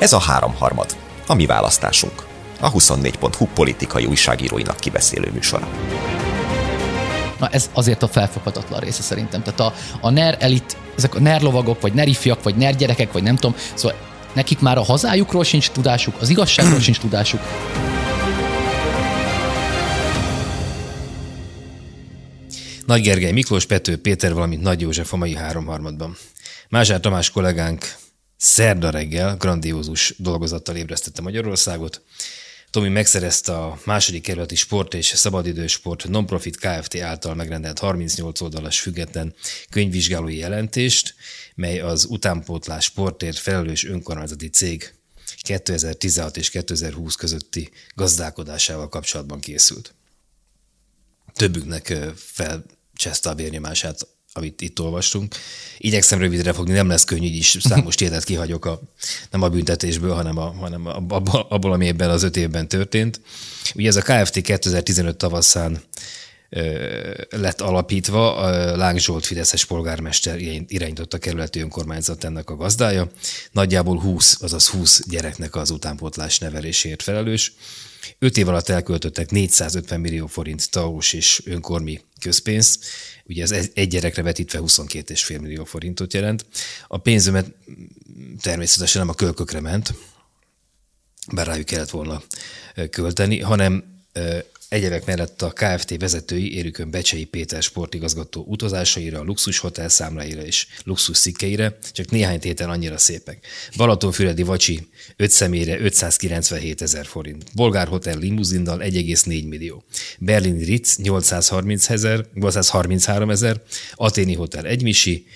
Ez a háromharmad, a mi választásunk. A 24.hu politikai újságíróinak kibeszélő műsora. Na ez azért a felfoghatatlan része szerintem. Tehát a, a NER elit, ezek a NER lovagok, vagy NER ifjak, vagy NER gyerekek, vagy nem tudom, szóval nekik már a hazájukról sincs tudásuk, az igazságról sincs tudásuk. Nagy Gergely Miklós, Pető Péter, valamint Nagy József a mai háromharmadban. Mázsár Tamás kollégánk szerda reggel grandiózus dolgozattal ébresztette Magyarországot. Tomi megszerezte a második kerületi sport és szabadidősport Nonprofit Kft. által megrendelt 38 oldalas független könyvvizsgálói jelentést, mely az utánpótlás sportért felelős önkormányzati cég 2016 és 2020 közötti gazdálkodásával kapcsolatban készült. Többüknek felcseszte a vérnyomását amit itt olvastunk. Igyekszem rövidre fogni, nem lesz könnyű, is számos tétet kihagyok a, nem a büntetésből, hanem, a, hanem abból, abból, ami ebben az öt évben történt. Ugye ez a KFT 2015 tavaszán lett alapítva, Láng Zsolt Fideszes polgármester irányította a kerületi önkormányzat ennek a gazdája. Nagyjából 20, azaz 20 gyereknek az utánpótlás nevelésért felelős. Öt év alatt elköltöttek 450 millió forint taus és önkormi közpénzt, ugye ez egy gyerekre vetítve 22,5 millió forintot jelent. A pénzömet természetesen nem a kölkökre ment, bár rájuk kellett volna költeni, hanem Egyebek mellett a KFT vezetői érükön Becsei Péter sportigazgató utazásaira, a luxus hotel számláira és luxus szikkeire, csak néhány tétel annyira szépek. Balatonfüredi Vacsi 5 személyre 597 ezer forint. Bolgár Hotel limuzinnal 1,4 millió. Berlin Ritz 830 ezer, 833 ezer. Aténi Hotel 1 misi,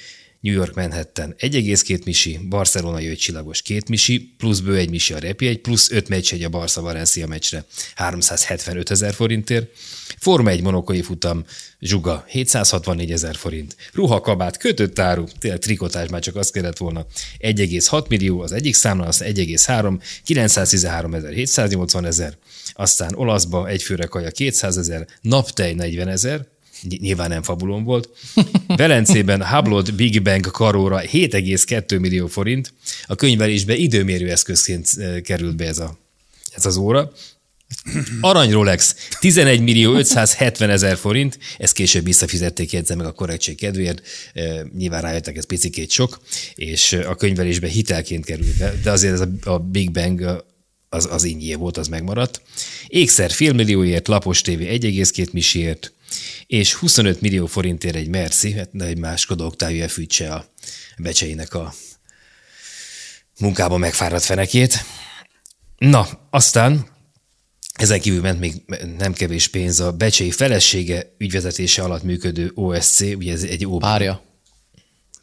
New York Manhattan 1,2 misi, Barcelona jött csillagos 2 misi, plusz bő egy misi a repi egy, plusz 5 meccs egy a Barca Valencia meccsre 375 ezer forintért, Forma egy monokoi futam, zsuga 764 ezer forint, ruha, kabát, kötött áru, tényleg trikotás már csak azt kellett volna, 1,6 millió, az egyik számla, az 1,3, 913 ezer, 780 ezer, aztán olaszba egy főre kaja 200 ezer, naptej 40 ezer, nyilván nem fabulon volt. Velencében Hublot Big Bang karóra 7,2 millió forint, a könyvelésbe időmérő eszközként eh, került be ez, a, ez az óra. Arany Rolex 11 millió 570 ezer forint, ezt később visszafizették, jegyzem meg a korrektség kedvéért, e, nyilván rájöttek, ez picikét sok, és a könyvelésbe hitelként került be, de azért ez a, Big Bang az, az ingyi volt, az megmaradt. Ékszer félmillióért, lapos tévé 1,2 misiért, és 25 millió forintért egy Merci, hát egy máskodó oktávja fűtse a becseinek a munkában megfáradt fenekét. Na, aztán ezen kívül ment még nem kevés pénz a becsei felesége ügyvezetése alatt működő OSC, ugye ez egy ó... Párja.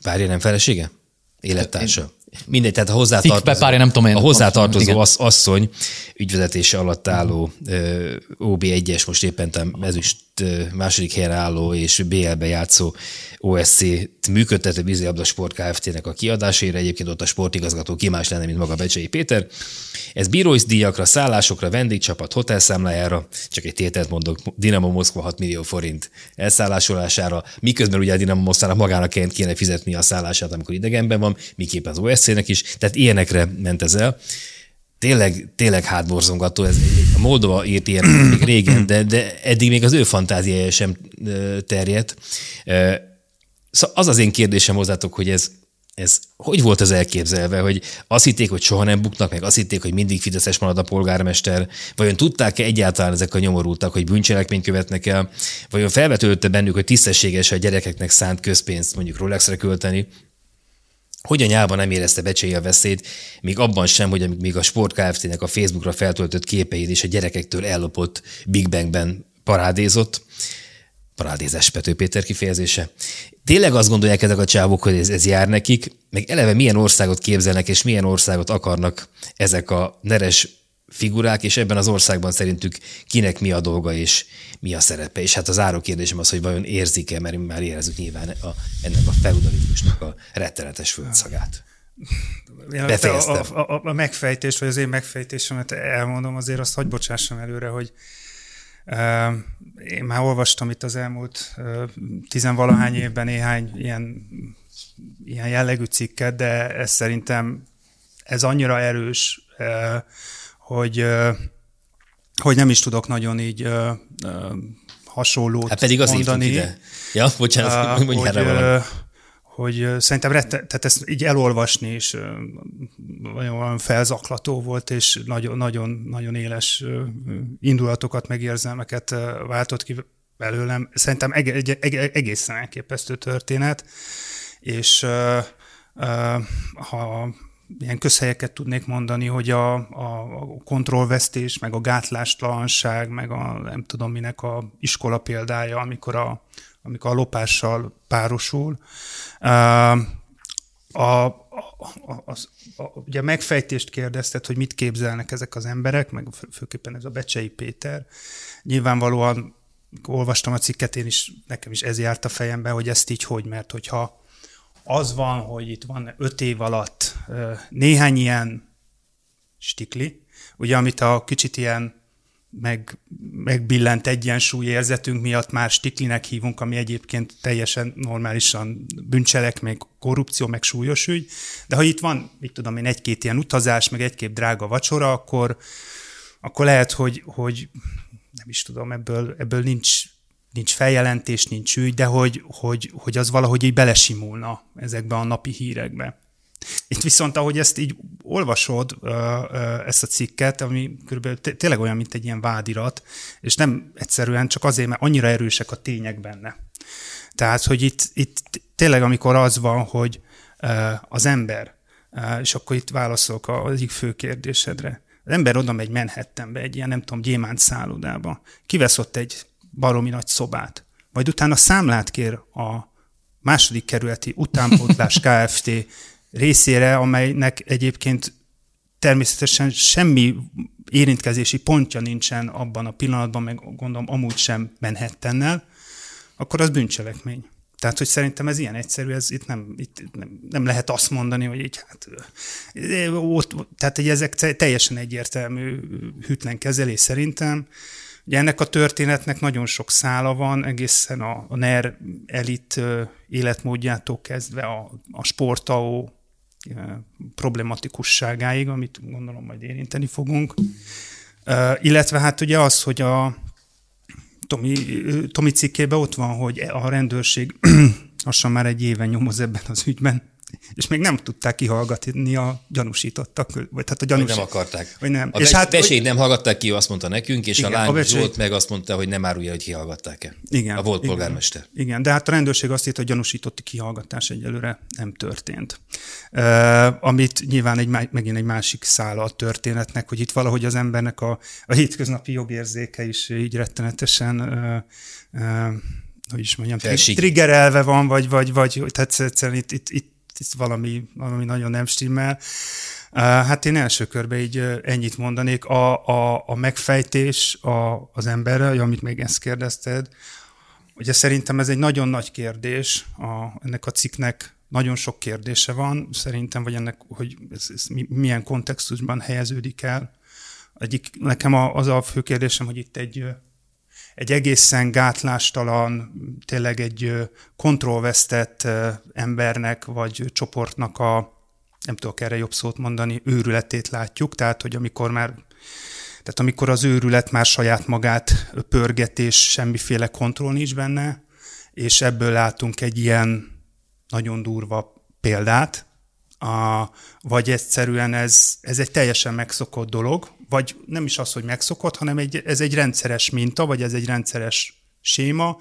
Párja nem felesége? Élettársa. Mindegy, tehát a hozzátartozó, párja, nem tudom én, a hozzátartozó az, asszony ügyvezetése alatt álló OB1-es, most éppen ezüst második helyen álló és BL-be játszó OSC-t működtető vízilabda sport Kft-nek a kiadására. Egyébként ott a sportigazgató ki más lenne, mint maga Becsei Péter. Ez bírói díjakra, szállásokra, vendégcsapat, hotelszámlájára, csak egy tételt mondok, Dinamo Moszkva 6 millió forint elszállásolására, miközben ugye a Dinamo Moszkvának magának kéne fizetni a szállását, amikor idegenben van, miképpen az OSC-nek is, tehát ilyenekre ment ez el tényleg, tényleg hátborzongató. Ez, a Moldova írt ilyen még régen, de, de eddig még az ő fantáziája sem terjedt. Szóval az az én kérdésem hozzátok, hogy ez, ez hogy volt az elképzelve, hogy azt hitték, hogy soha nem buknak meg, azt hitték, hogy mindig Fideszes marad a polgármester, vajon tudták-e egyáltalán ezek a nyomorultak, hogy bűncselekményt követnek el, vajon felvetődött bennük, hogy tisztességes a gyerekeknek szánt közpénzt mondjuk Rolexre költeni, hogy a nyelven nem érezte becsei a veszélyt, még abban sem, hogy még a Sport Kft-nek a Facebookra feltöltött képeit és a gyerekektől ellopott Big Bangben parádézott, parádézás Pető Péter kifejezése. Tényleg azt gondolják ezek a csávok, hogy ez, ez jár nekik, meg eleve milyen országot képzelnek, és milyen országot akarnak ezek a neres figurák, és ebben az országban szerintük kinek mi a dolga és mi a szerepe. És hát az áró kérdésem az, hogy vajon érzik-e, mert már érezzük nyilván a, ennek a feudalizmusnak a rettenetes földszagát. Befejeztem. A, a, a megfejtés, vagy az én megfejtésemet elmondom, azért azt hagy bocsássam előre, hogy uh, én már olvastam itt az elmúlt uh, tizenvalahány évben néhány ilyen, ilyen jellegű cikket, de ez szerintem ez annyira erős, hogy, hogy nem is tudok nagyon így hasonlót Hát pedig az mondani. ide. Ja, bocsánat, uh, hogy, uh, hogy szerintem rette, tehát ezt így elolvasni is olyan felzaklató volt, és nagyon, nagyon, nagyon éles indulatokat, meg érzelmeket váltott ki belőlem. Szerintem egészen elképesztő történet, és ha ilyen közhelyeket tudnék mondani, hogy a, a kontrollvesztés, meg a gátlástalanság, meg a nem tudom minek a iskola példája, amikor a, amikor a lopással párosul. A, a, a, a, a, ugye megfejtést kérdezted, hogy mit képzelnek ezek az emberek, meg főképpen ez a Becsei Péter. Nyilvánvalóan olvastam a cikket, én is, nekem is ez járt a fejembe, hogy ezt így hogy, mert hogyha az van, hogy itt van öt év alatt néhány ilyen stikli, ugye amit a kicsit ilyen meg, megbillent egyensúlyérzetünk miatt már stiklinek hívunk, ami egyébként teljesen normálisan bűncselek, még korrupció, meg súlyos ügy. De ha itt van, mit tudom én, egy-két ilyen utazás, meg egy-két drága vacsora, akkor, akkor lehet, hogy, hogy nem is tudom, ebből, ebből nincs nincs feljelentés, nincs ügy, de hogy, hogy, hogy az valahogy így belesimulna ezekbe a napi hírekbe. Itt viszont, ahogy ezt így olvasod, ezt a cikket, ami körülbelül tényleg olyan, mint egy ilyen vádirat, és nem egyszerűen csak azért, mert annyira erősek a tények benne. Tehát, hogy itt, itt tényleg, amikor az van, hogy az ember, és akkor itt válaszolok az egyik fő kérdésedre, az ember oda megy Manhattanbe, egy ilyen, nem tudom, gyémánt szállodába, kivesz ott egy baromi nagy szobát, majd utána számlát kér a második kerületi utánpótlás Kft. részére, amelynek egyébként természetesen semmi érintkezési pontja nincsen abban a pillanatban, meg gondolom amúgy sem Manhattannel, akkor az bűncselekmény. Tehát, hogy szerintem ez ilyen egyszerű, ez itt nem, itt nem, nem lehet azt mondani, hogy így hát, ott, tehát hogy ezek teljesen egyértelmű hűtlen kezelés szerintem. Ugye ennek a történetnek nagyon sok szála van, egészen a, a NER elit életmódjától kezdve a, a sportau problematikusságáig, amit gondolom majd érinteni fogunk. Illetve hát ugye az, hogy a Tomi, Tomi cikkében ott van, hogy a rendőrség lassan már egy éven nyomoz ebben az ügyben, és még nem tudták kihallgatni a gyanúsítottak, vagy hát a gyanús... Nem akarták. Vagy nem. A és hát, hogy... nem hallgatták ki, azt mondta nekünk, és igen, a lány a becsét... Zsolt meg azt mondta, hogy nem árulja, hogy kihallgatták-e. Igen. A volt igen, polgármester. Igen, de hát a rendőrség azt írta, hogy gyanúsítotti kihallgatás egyelőre nem történt. Uh, amit nyilván egy, megint egy másik szála a történetnek, hogy itt valahogy az embernek a, a hétköznapi jogérzéke is így rettenetesen uh, uh, hogy is mondjam, triggerelve van, vagy, vagy, vagy tehát egyszerűen itt, itt, itt itt valami, valami nagyon nem stimmel. Hát én első körben így ennyit mondanék. A, a, a megfejtés a, az emberre, amit még ezt kérdezted, ugye szerintem ez egy nagyon nagy kérdés, a, ennek a cikknek nagyon sok kérdése van, szerintem, vagy ennek, hogy ez, ez milyen kontextusban helyeződik el. Egyik, nekem az a fő kérdésem, hogy itt egy egy egészen gátlástalan, tényleg egy kontrollvesztett embernek vagy csoportnak a, nem tudok erre jobb szót mondani, őrületét látjuk, tehát hogy amikor már tehát amikor az őrület már saját magát pörget, és semmiféle kontroll nincs benne, és ebből látunk egy ilyen nagyon durva példát, a, vagy egyszerűen ez, ez egy teljesen megszokott dolog, vagy nem is az, hogy megszokott, hanem egy, ez egy rendszeres minta, vagy ez egy rendszeres séma,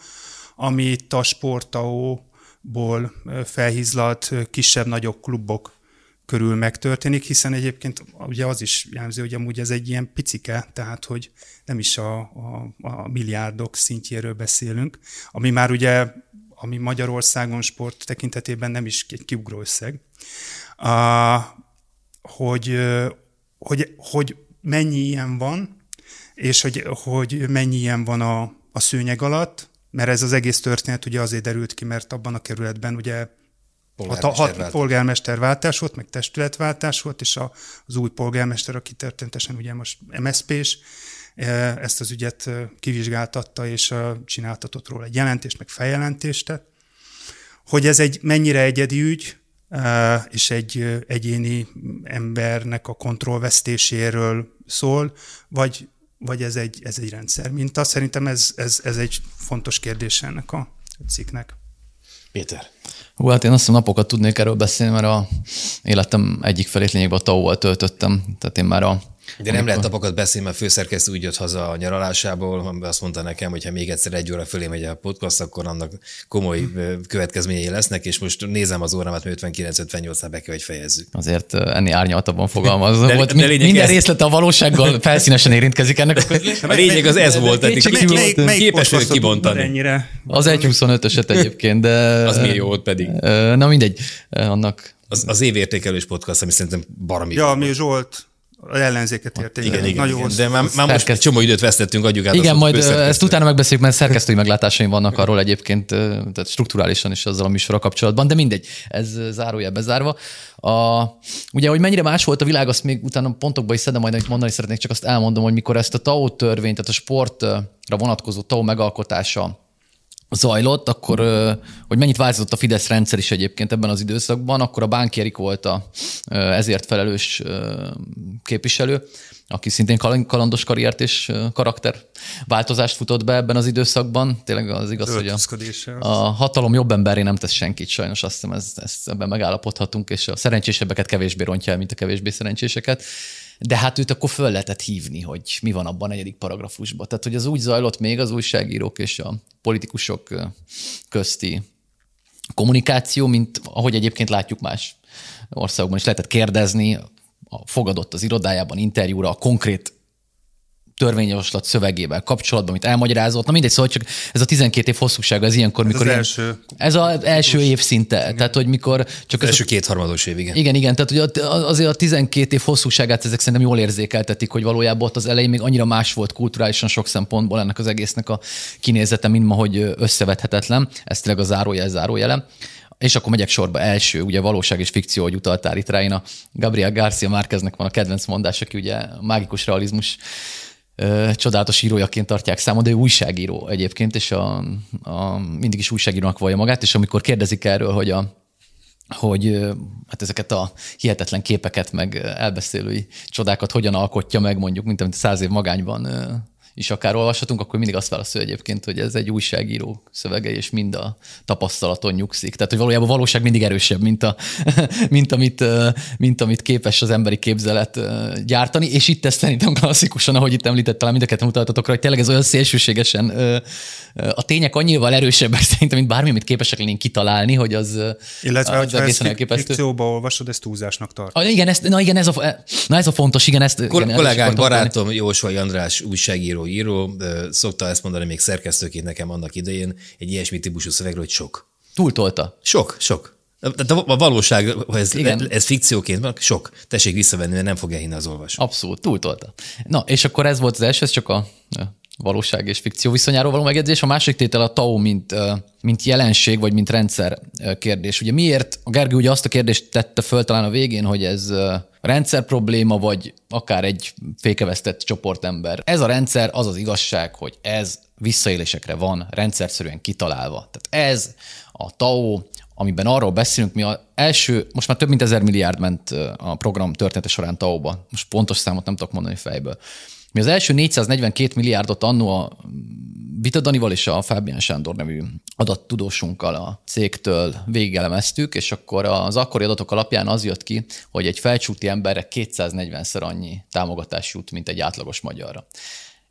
ami itt a sportaóból felhízlalt kisebb-nagyobb klubok körül megtörténik, hiszen egyébként ugye az is jelző, hogy amúgy ez egy ilyen picike, tehát hogy nem is a, a, a milliárdok szintjéről beszélünk, ami már ugye, ami Magyarországon sport tekintetében nem is egy kiugró összeg, hogy, hogy, hogy mennyi ilyen van, és hogy, hogy mennyi ilyen van a, a szőnyeg alatt, mert ez az egész történet ugye azért derült ki, mert abban a kerületben ugye polgármester, hat, polgármesterváltás volt, meg testületváltás volt, és a, az új polgármester, aki történetesen ugye most MSZP-s, ezt az ügyet kivizsgáltatta, és csináltatott róla egy jelentést, meg feljelentést. Hogy ez egy mennyire egyedi ügy, és egy egyéni embernek a kontrollvesztéséről szól, vagy, vagy ez, egy, ez egy rendszer minta. Szerintem ez, ez, ez egy fontos kérdés ennek a cikknek. Péter. Hú, hát én azt hiszem napokat tudnék erről beszélni, mert a életem egyik felét lényegben a tau töltöttem. Tehát én már a de nem amikor... lehet napokat beszélni, mert főszerkesztő úgy jött haza a nyaralásából, azt mondta nekem, hogy ha még egyszer egy óra fölé megy a podcast, akkor annak komoly következményei lesznek, és most nézem az órámat, mert 59-58-nál be kell, hogy fejezzük. Azért ennél árnyaltabban fogalmazva de, volt. De minden ez... részlete a valósággal felszínesen érintkezik ennek a. A lényeg az ez volt, eddig melyik, melyik képes vagyok kibontani. Ennyire? Az 1.25-öset egyébként, de... Az millió volt pedig. Na mindegy, annak... Az, az évértékelős podcast, ami szerintem baromi. Ja, mi Zsolt az ellenzéket érték. Igen, igen, Nagyon igen. de már, már most egy csomó időt vesztettünk, adjuk át. Igen, majd ezt utána megbeszéljük, mert szerkesztői meglátásaim vannak arról egyébként, tehát strukturálisan is azzal a műsorra kapcsolatban, de mindegy, ez zárója bezárva. A, ugye, hogy mennyire más volt a világ, azt még utána pontokba is szedem majd, amit mondani szeretnék, csak azt elmondom, hogy mikor ezt a TAO törvényt, tehát a sportra vonatkozó TAO megalkotása zajlott, akkor, hogy mennyit változott a Fidesz rendszer is egyébként ebben az időszakban, akkor a Bánki Erik volt a ezért felelős képviselő, aki szintén kalandos karriert és karakter változást futott be ebben az időszakban. Tényleg az igaz, hogy a, a hatalom jobb emberé nem tesz senkit, sajnos azt hiszem, ezt, ezt ebben megállapodhatunk, és a szerencsésebbeket kevésbé rontja el, mint a kevésbé szerencséseket de hát őt akkor föl lehetett hívni, hogy mi van abban a negyedik paragrafusban. Tehát, hogy az úgy zajlott még az újságírók és a politikusok közti kommunikáció, mint ahogy egyébként látjuk más országokban is lehetett kérdezni, fogadott az irodájában interjúra a konkrét törvényjavaslat szövegével kapcsolatban, amit elmagyarázott. Na mindegy, szóval csak ez a 12 év hosszúsága, ez ilyenkor, ez mikor... Az első. Ez az első év szinte. Igen. Tehát, hogy mikor... Csak az első a, kétharmados év, igen. Igen, igen. Tehát hogy azért a 12 év hosszúságát ezek szerintem jól érzékeltetik, hogy valójában ott az elején még annyira más volt kulturálisan sok szempontból ennek az egésznek a kinézete, mint ma, hogy összevethetetlen. Ez tényleg a zárójel zárójele. És akkor megyek sorba első, ugye valóság és fikció, hogy utaltál itt rá. Én a Gabriel Garcia Márqueznek van a kedvenc mondás, aki ugye mágikus realizmus csodálatos írójaként tartják számon, de ő újságíró egyébként, és a, a, mindig is újságírónak vallja magát, és amikor kérdezik erről, hogy a, hogy hát ezeket a hihetetlen képeket, meg elbeszélői csodákat hogyan alkotja meg, mondjuk, mint amit száz év magányban is akár olvashatunk, akkor mindig azt válaszol egyébként, hogy ez egy újságíró szövege, és mind a tapasztalaton nyugszik. Tehát, hogy valójában a valóság mindig erősebb, mint, a, mint, amit, mint amit képes az emberi képzelet gyártani, és itt ezt szerintem klasszikusan, ahogy itt említettem, mind a ketten mutatotokra, hogy tényleg ez olyan szélsőségesen a tények annyival erősebbek szerintem, mint bármi, amit képesek lennénk kitalálni, hogy az, Illetve, az egészen elképesztő. fikcióba olvasod, ezt túlzásnak tart. Ah, igen, ezt, na igen, ez a, na ez a fontos, igen, ezt... Kol- igen, kollégánk, barátom, Jósvai András újságíró, író, szokta ezt mondani még szerkesztőként nekem annak idején, egy ilyesmi típusú szövegről, hogy sok. Túltolta. Sok, sok. De a valóság, ha ez, Igen. ez fikcióként van, sok. Tessék visszavenni, mert nem fogja hinni az olvasó. Abszolút, túltolta. Na, és akkor ez volt az első, ez csak a valóság és fikció viszonyáról való megjegyzés. A másik tétel a TAO, mint, mint jelenség, vagy mint rendszer kérdés. Ugye miért? A Gergő ugye azt a kérdést tette föl talán a végén, hogy ez rendszer probléma, vagy akár egy fékevesztett csoportember. Ez a rendszer az az igazság, hogy ez visszaélésekre van rendszerszerűen kitalálva. Tehát ez a TAO, amiben arról beszélünk, mi az első, most már több mint ezer milliárd ment a program története során TAO-ba. Most pontos számot nem tudok mondani fejből. Mi az első 442 milliárdot annó a Vita Danival és a Fábián Sándor nevű adattudósunkkal a cégtől végigelemeztük, és akkor az akkori adatok alapján az jött ki, hogy egy felcsúti emberre 240-szer annyi támogatás jut, mint egy átlagos magyarra.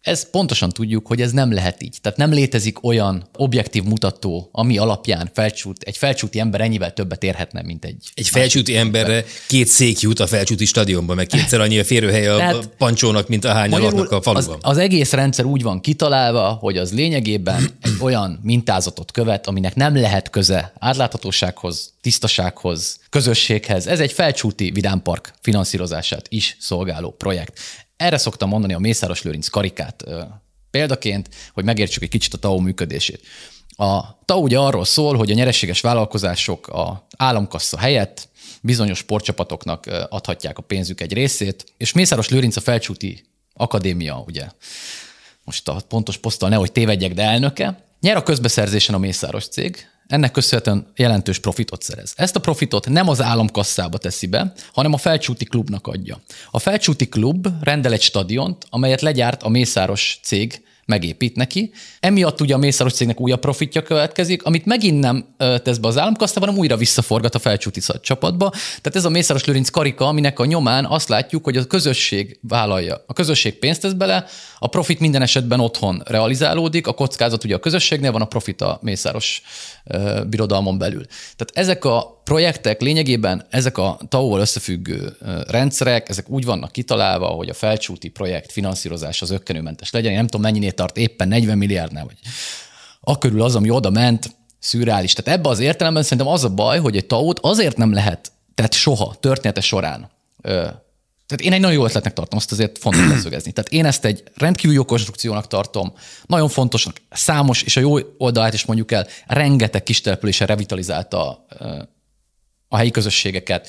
Ez pontosan tudjuk, hogy ez nem lehet így. Tehát nem létezik olyan objektív mutató, ami alapján felcsút, egy felcsúti ember ennyivel többet érhetne, mint egy... Egy felcsúti emberre két szék jut a felcsúti stadionban, meg kétszer annyi a férőhely a Tehát, pancsónak, mint a hány laknak a faluban. Az, az egész rendszer úgy van kitalálva, hogy az lényegében egy olyan mintázatot követ, aminek nem lehet köze átláthatósághoz, tisztasághoz, közösséghez. Ez egy felcsúti vidámpark finanszírozását is szolgáló projekt. Erre szoktam mondani a Mészáros Lőrinc karikát példaként, hogy megértsük egy kicsit a TAO működését. A TAO ugye arról szól, hogy a nyereséges vállalkozások a államkassa helyett bizonyos sportcsapatoknak adhatják a pénzük egy részét, és Mészáros Lőrinc a Felcsúti Akadémia, ugye, most a pontos poszttal nehogy tévedjek, de elnöke, nyer a közbeszerzésen a Mészáros cég, ennek köszönhetően jelentős profitot szerez. Ezt a profitot nem az államkasszába teszi be, hanem a Felcsúti klubnak adja. A Felcsúti klub rendel egy stadiont, amelyet legyárt a Mészáros cég megépít neki. Emiatt ugye a Mészáros cégnek újabb profitja következik, amit megint nem tesz be az államkasztába, hanem újra visszaforgat a felcsúti csapatba. Tehát ez a Mészáros Lőrinc karika, aminek a nyomán azt látjuk, hogy a közösség vállalja. A közösség pénzt tesz bele, a profit minden esetben otthon realizálódik, a kockázat ugye a közösségnél van, a profit a Mészáros birodalmon belül. Tehát ezek a projektek lényegében, ezek a TAO-val összefüggő rendszerek, ezek úgy vannak kitalálva, hogy a felcsúti projekt finanszírozás az ökkenőmentes legyen. Én nem tudom, mennyinél tart éppen 40 milliárdnál, vagy akkörül az, ami oda ment, szürreális. Tehát ebbe az értelemben szerintem az a baj, hogy egy TAO-t azért nem lehet, tehát soha története során tehát én egy nagyon jó ötletnek tartom, azt azért fontos leszögezni. Tehát én ezt egy rendkívül jó konstrukciónak tartom, nagyon fontosnak, számos, és a jó oldalát is mondjuk el, rengeteg kis településen revitalizálta a helyi közösségeket,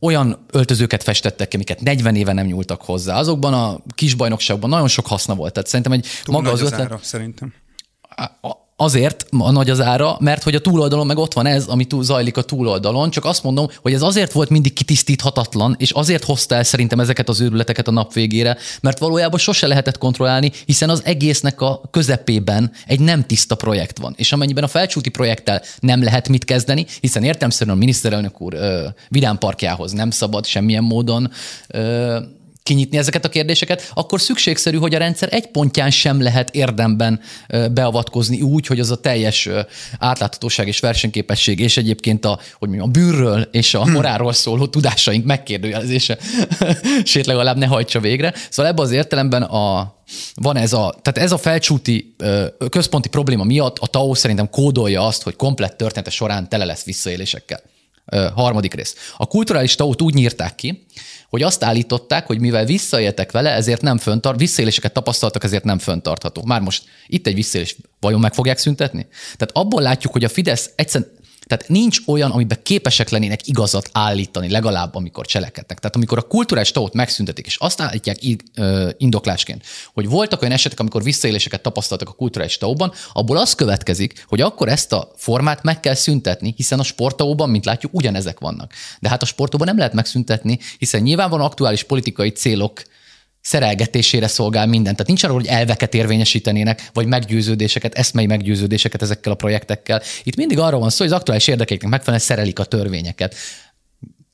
olyan öltözőket festettek ki, amiket 40 éve nem nyúltak hozzá. Azokban a kis bajnokságban nagyon sok haszna volt. Tehát szerintem egy Túl maga az ötlet... Az ára, szerintem. A, azért a nagy az ára, mert hogy a túloldalon meg ott van ez, ami túl zajlik a túloldalon, csak azt mondom, hogy ez azért volt mindig kitisztíthatatlan, és azért hozta el szerintem ezeket az őrületeket a nap végére, mert valójában sose lehetett kontrollálni, hiszen az egésznek a közepében egy nem tiszta projekt van. És amennyiben a felcsúti projekttel nem lehet mit kezdeni, hiszen értelmszerűen a miniszterelnök úr ö, vidámparkjához nem szabad semmilyen módon ö, kinyitni ezeket a kérdéseket, akkor szükségszerű, hogy a rendszer egy pontján sem lehet érdemben beavatkozni úgy, hogy az a teljes átláthatóság és versenyképesség, és egyébként a, hogy mondjam, a bűnről és a moráról szóló tudásaink megkérdőjelezése sét legalább ne hajtsa végre. Szóval ebben az értelemben a, van ez a, tehát ez a felcsúti központi probléma miatt a TAO szerintem kódolja azt, hogy komplett története során tele lesz visszaélésekkel. Harmadik rész. A kulturális tao úgy nyírták ki, hogy azt állították, hogy mivel visszaéltek vele, ezért nem föntart, visszaéléseket tapasztaltak, ezért nem föntartható. Már most itt egy visszaélés, vajon meg fogják szüntetni? Tehát abból látjuk, hogy a Fidesz egyszerűen tehát nincs olyan, amiben képesek lennének igazat állítani, legalább amikor cselekednek. Tehát amikor a kulturális tavot megszüntetik, és azt állítják indoklásként, hogy voltak olyan esetek, amikor visszaéléseket tapasztaltak a kulturális tauban, abból az következik, hogy akkor ezt a formát meg kell szüntetni, hiszen a sportauban, mint látjuk, ugyanezek vannak. De hát a sportauban nem lehet megszüntetni, hiszen nyilván aktuális politikai célok szerelgetésére szolgál minden. Tehát nincs arról, hogy elveket érvényesítenének, vagy meggyőződéseket, eszmei meggyőződéseket ezekkel a projektekkel. Itt mindig arról van szó, hogy az aktuális érdekeiknek megfelelően szerelik a törvényeket.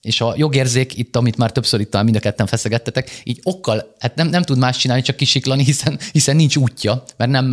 És a jogérzék itt, amit már többször itt mind a ketten feszegettetek, így okkal, hát nem, nem tud más csinálni, csak kisiklani, hiszen, hiszen nincs útja, mert nem,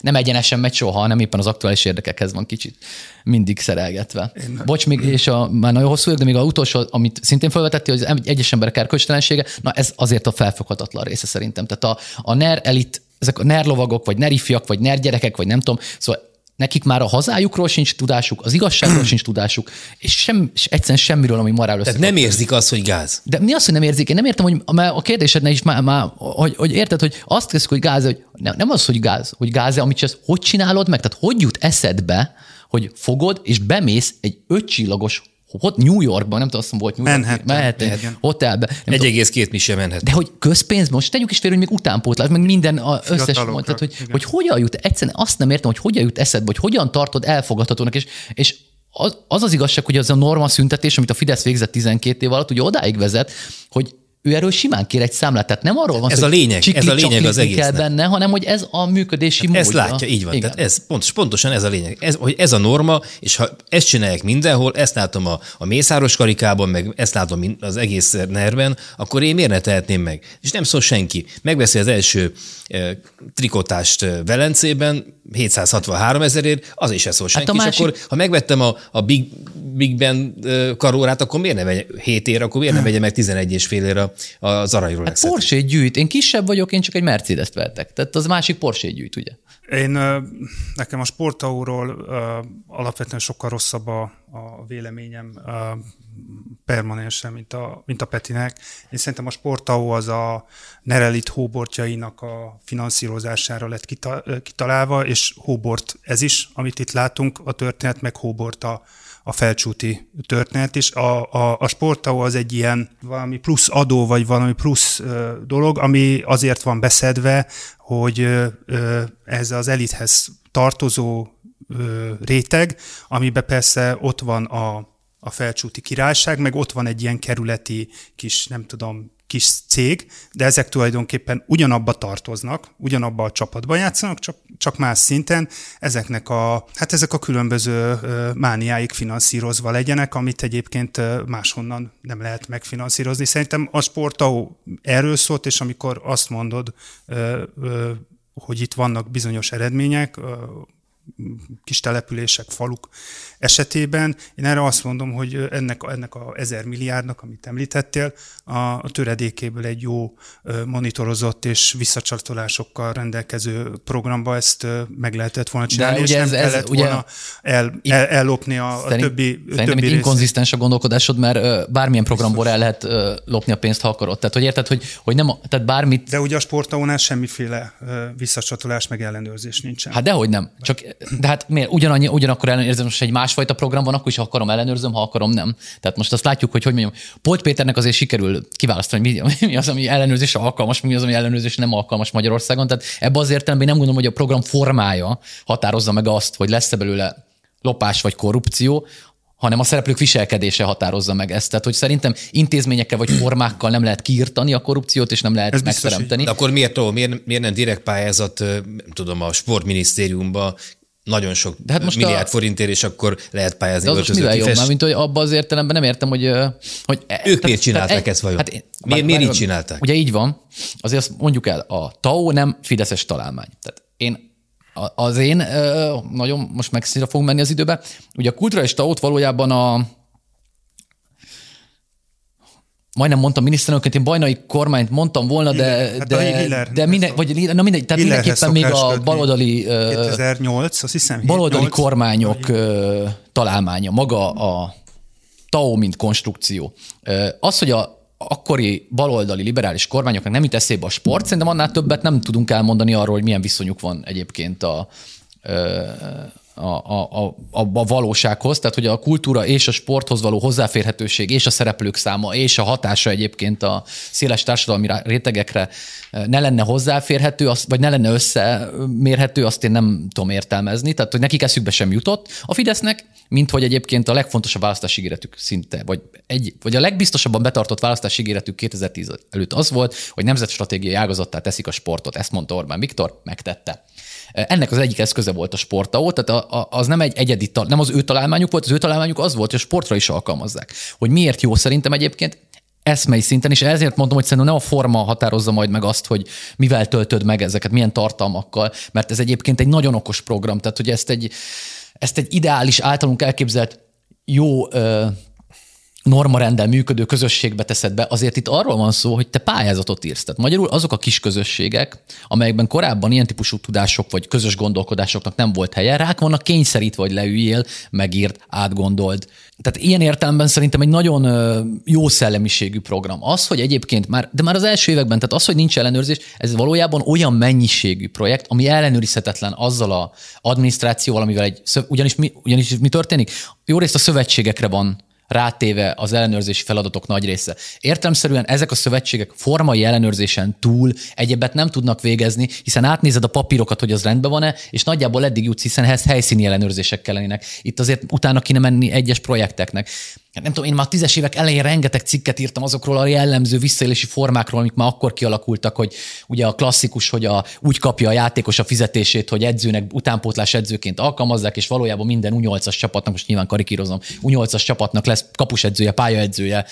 nem egyenesen megy soha, hanem éppen az aktuális érdekekhez van kicsit mindig szerelgetve. Én... Bocs, még, és a, már nagyon hosszú, de még a utolsó, amit szintén felvetetti, hogy az egyes emberek erkölcstelensége, na ez azért a felfoghatatlan része szerintem. Tehát a, a NER elit, ezek a NER lovagok, vagy NER ifjak, vagy NER gyerekek, vagy nem tudom, szóval nekik már a hazájukról sincs tudásuk, az igazságról sincs tudásuk, és, sem, és egyszerűen semmiről, ami morál Tehát nem érzik azt, hogy gáz. De mi az, hogy nem érzik? Én nem értem, hogy a kérdésednek is már, már hogy, hogy, érted, hogy azt kezdjük, hogy gáz, hogy nem, nem az, hogy gáz, hogy gáz, amit ezt hogy csinálod meg? Tehát hogy jut eszedbe, hogy fogod és bemész egy ötcsillagos ott New Yorkban, nem tudom, azt volt New York, Manhattan, Manhattan, Manhattan hotelbe. 1,2 mi sem menhet. De hogy közpénz, most? Tegyük is félre, hogy még utánpótlás, meg minden a összes mond, tehát, hogy, hogy hogyan jut, egyszerűen azt nem értem, hogy hogyan jut eszedbe, hogy hogyan tartod elfogadhatónak, és, és az, az az igazság, hogy az a norma szüntetés, amit a Fidesz végzett 12 év alatt, ugye odáig vezet, hogy ő erről simán kér egy számlát. Tehát nem arról van ez a lényeg, ez a lényeg az egész. kell benne, hanem hogy ez a működési hát módja. Ezt látja, így van. Igen. Tehát ez, pontos, pontosan ez a lényeg. Ez, hogy ez a norma, és ha ezt csinálják mindenhol, ezt látom a, a Mészáros karikában, meg ezt látom az egész nerven, akkor én miért ne tehetném meg? És nem szól senki. Megveszi az első e, trikotást eh, Velencében, 763 ezerért, az is se szól senki. Hát a másik... És akkor, ha megvettem a, a Big, Big Ben eh, karórát, akkor miért ne vegye 7 ér, akkor miért ne vegye meg 11 és fél ér az aranyról hát porsche gyűjt. Én kisebb vagyok, én csak egy Mercedes-t vettek. Tehát az másik porsche gyűjt, ugye? Én, nekem a sportauról alapvetően sokkal rosszabb a, a véleményem permanensen, mint a, mint a Petinek. Én szerintem a sportau az a Nerelit hóbortjainak a finanszírozására lett kitalálva, és hóbort ez is, amit itt látunk, a történet, meg hóbort a, a felcsúti történet is. A, a, a sportau az egy ilyen valami plusz adó, vagy valami plusz ö, dolog, ami azért van beszedve, hogy ö, ö, ez az elithez tartozó réteg, amiben persze ott van a, a felcsúti királyság, meg ott van egy ilyen kerületi kis, nem tudom, kis cég, de ezek tulajdonképpen ugyanabba tartoznak, ugyanabba a csapatba játszanak, csak, csak más szinten. Ezeknek a, hát ezek a különböző mániáik finanszírozva legyenek, amit egyébként máshonnan nem lehet megfinanszírozni. Szerintem a sportau erről szólt, és amikor azt mondod, hogy itt vannak bizonyos eredmények, kis települések, faluk esetében. Én erre azt mondom, hogy ennek, ennek a ezer milliárdnak, amit említettél, a, a töredékéből egy jó monitorozott és visszacsatolásokkal rendelkező programba ezt meg lehetett volna csinálni, De ugye és ez, nem ez, kellett ugye, volna el, el, ellopni a, szerint, a többi Szerintem többi itt inkonzisztens a gondolkodásod, mert bármilyen programból el lehet lopni a pénzt, ha akarod. Tehát, hogy érted, hogy, hogy nem, tehát bármit... De ugye a sportaónál semmiféle visszacsatolás meg ellenőrzés nincsen. Hát dehogy nem. Csak, de hát miért? Ugyanannyi, ugyanakkor ellenőrzöm, most egy másfajta program van, akkor is, ha akarom, ellenőrzöm, ha akarom, nem. Tehát most azt látjuk, hogy hogy mondjam, Polt Péternek azért sikerül kiválasztani, hogy mi, mi az, ami ellenőrzésre alkalmas, mi az, ami ellenőrzésre nem alkalmas Magyarországon. Tehát ebbe az értelemben nem gondolom, hogy a program formája határozza meg azt, hogy lesz-e belőle lopás vagy korrupció, hanem a szereplők viselkedése határozza meg ezt. Tehát, hogy szerintem intézményekkel vagy formákkal nem lehet kiirtani a korrupciót, és nem lehet Ez megteremteni. De akkor miért, ó, miért, miért nem direkt pályázat, nem tudom, a sportminisztériumba nagyon sok De hát most milliárd a... forintért, és akkor lehet pályázni. De az most mivel jobb? Már, mint hogy abban az értelemben nem értem, hogy... hogy e- ők miért csinálták ezt vajon? Hát, miért, miért így csinálták? Ugye így van. Azért azt mondjuk el, a TAO nem fideszes találmány. Tehát én az én, nagyon most megszínre fogunk menni az időbe, ugye a kulturális TAO-t valójában a majdnem mondtam miniszterelnökként, én bajnai kormányt mondtam volna, de, hát de, Hiller, de minden, vagy, na mindegy, tehát mindenképpen még a baloldali, 2008, azt hiszem, baloldali kormányok találmánya, maga a TAO, mint konstrukció. Az, hogy a akkori baloldali liberális kormányoknak nem jut eszébe a sport, szerintem annál többet nem tudunk elmondani arról, hogy milyen viszonyuk van egyébként a, a, a, a, a valósághoz, tehát hogy a kultúra és a sporthoz való hozzáférhetőség és a szereplők száma és a hatása egyébként a széles társadalmi rétegekre ne lenne hozzáférhető, vagy ne lenne összemérhető, azt én nem tudom értelmezni, tehát hogy nekik eszükbe sem jutott. A Fidesznek, mint hogy egyébként a legfontosabb választási ígéretük szinte, vagy, egy, vagy a legbiztosabban betartott választási ígéretük 2010 előtt az volt, hogy nemzetstratégiai ágazattá teszik a sportot. Ezt mondta Orbán Viktor, megtette. Ennek az egyik eszköze volt a sportaó, tehát az nem egy egyedi, nem az ő találmányuk volt, az ő találmányuk az volt, hogy a sportra is alkalmazzák. Hogy miért jó szerintem egyébként, eszmei szinten, és ezért mondom, hogy szerintem nem a forma határozza majd meg azt, hogy mivel töltöd meg ezeket, milyen tartalmakkal, mert ez egyébként egy nagyon okos program, tehát hogy ezt egy, ezt egy ideális, általunk elképzelt jó normarendel működő közösségbe teszed be, azért itt arról van szó, hogy te pályázatot írsz. Tehát magyarul azok a kis közösségek, amelyekben korábban ilyen típusú tudások vagy közös gondolkodásoknak nem volt helye, rák vannak kényszerítve, hogy leüljél, megírt, átgondold. Tehát ilyen értelemben szerintem egy nagyon jó szellemiségű program. Az, hogy egyébként már, de már az első években, tehát az, hogy nincs ellenőrzés, ez valójában olyan mennyiségű projekt, ami ellenőrizhetetlen azzal a adminisztrációval, amivel egy, ugyanis mi, ugyanis mi történik? Jó részt a szövetségekre van rátéve az ellenőrzési feladatok nagy része. Értelemszerűen ezek a szövetségek formai ellenőrzésen túl egyebet nem tudnak végezni, hiszen átnézed a papírokat, hogy az rendben van-e, és nagyjából eddig jutsz, hiszen ehhez helyszíni ellenőrzések kellenének. Itt azért utána kéne menni egyes projekteknek. Hát nem tudom, én már a tízes évek elején rengeteg cikket írtam azokról a jellemző visszaélési formákról, amik már akkor kialakultak, hogy ugye a klasszikus, hogy a, úgy kapja a játékos a fizetését, hogy edzőnek utánpótlás edzőként alkalmazzák, és valójában minden U8-as csapatnak, most nyilván karikírozom, U8-as csapatnak lesz kapusedzője, pályaedzője,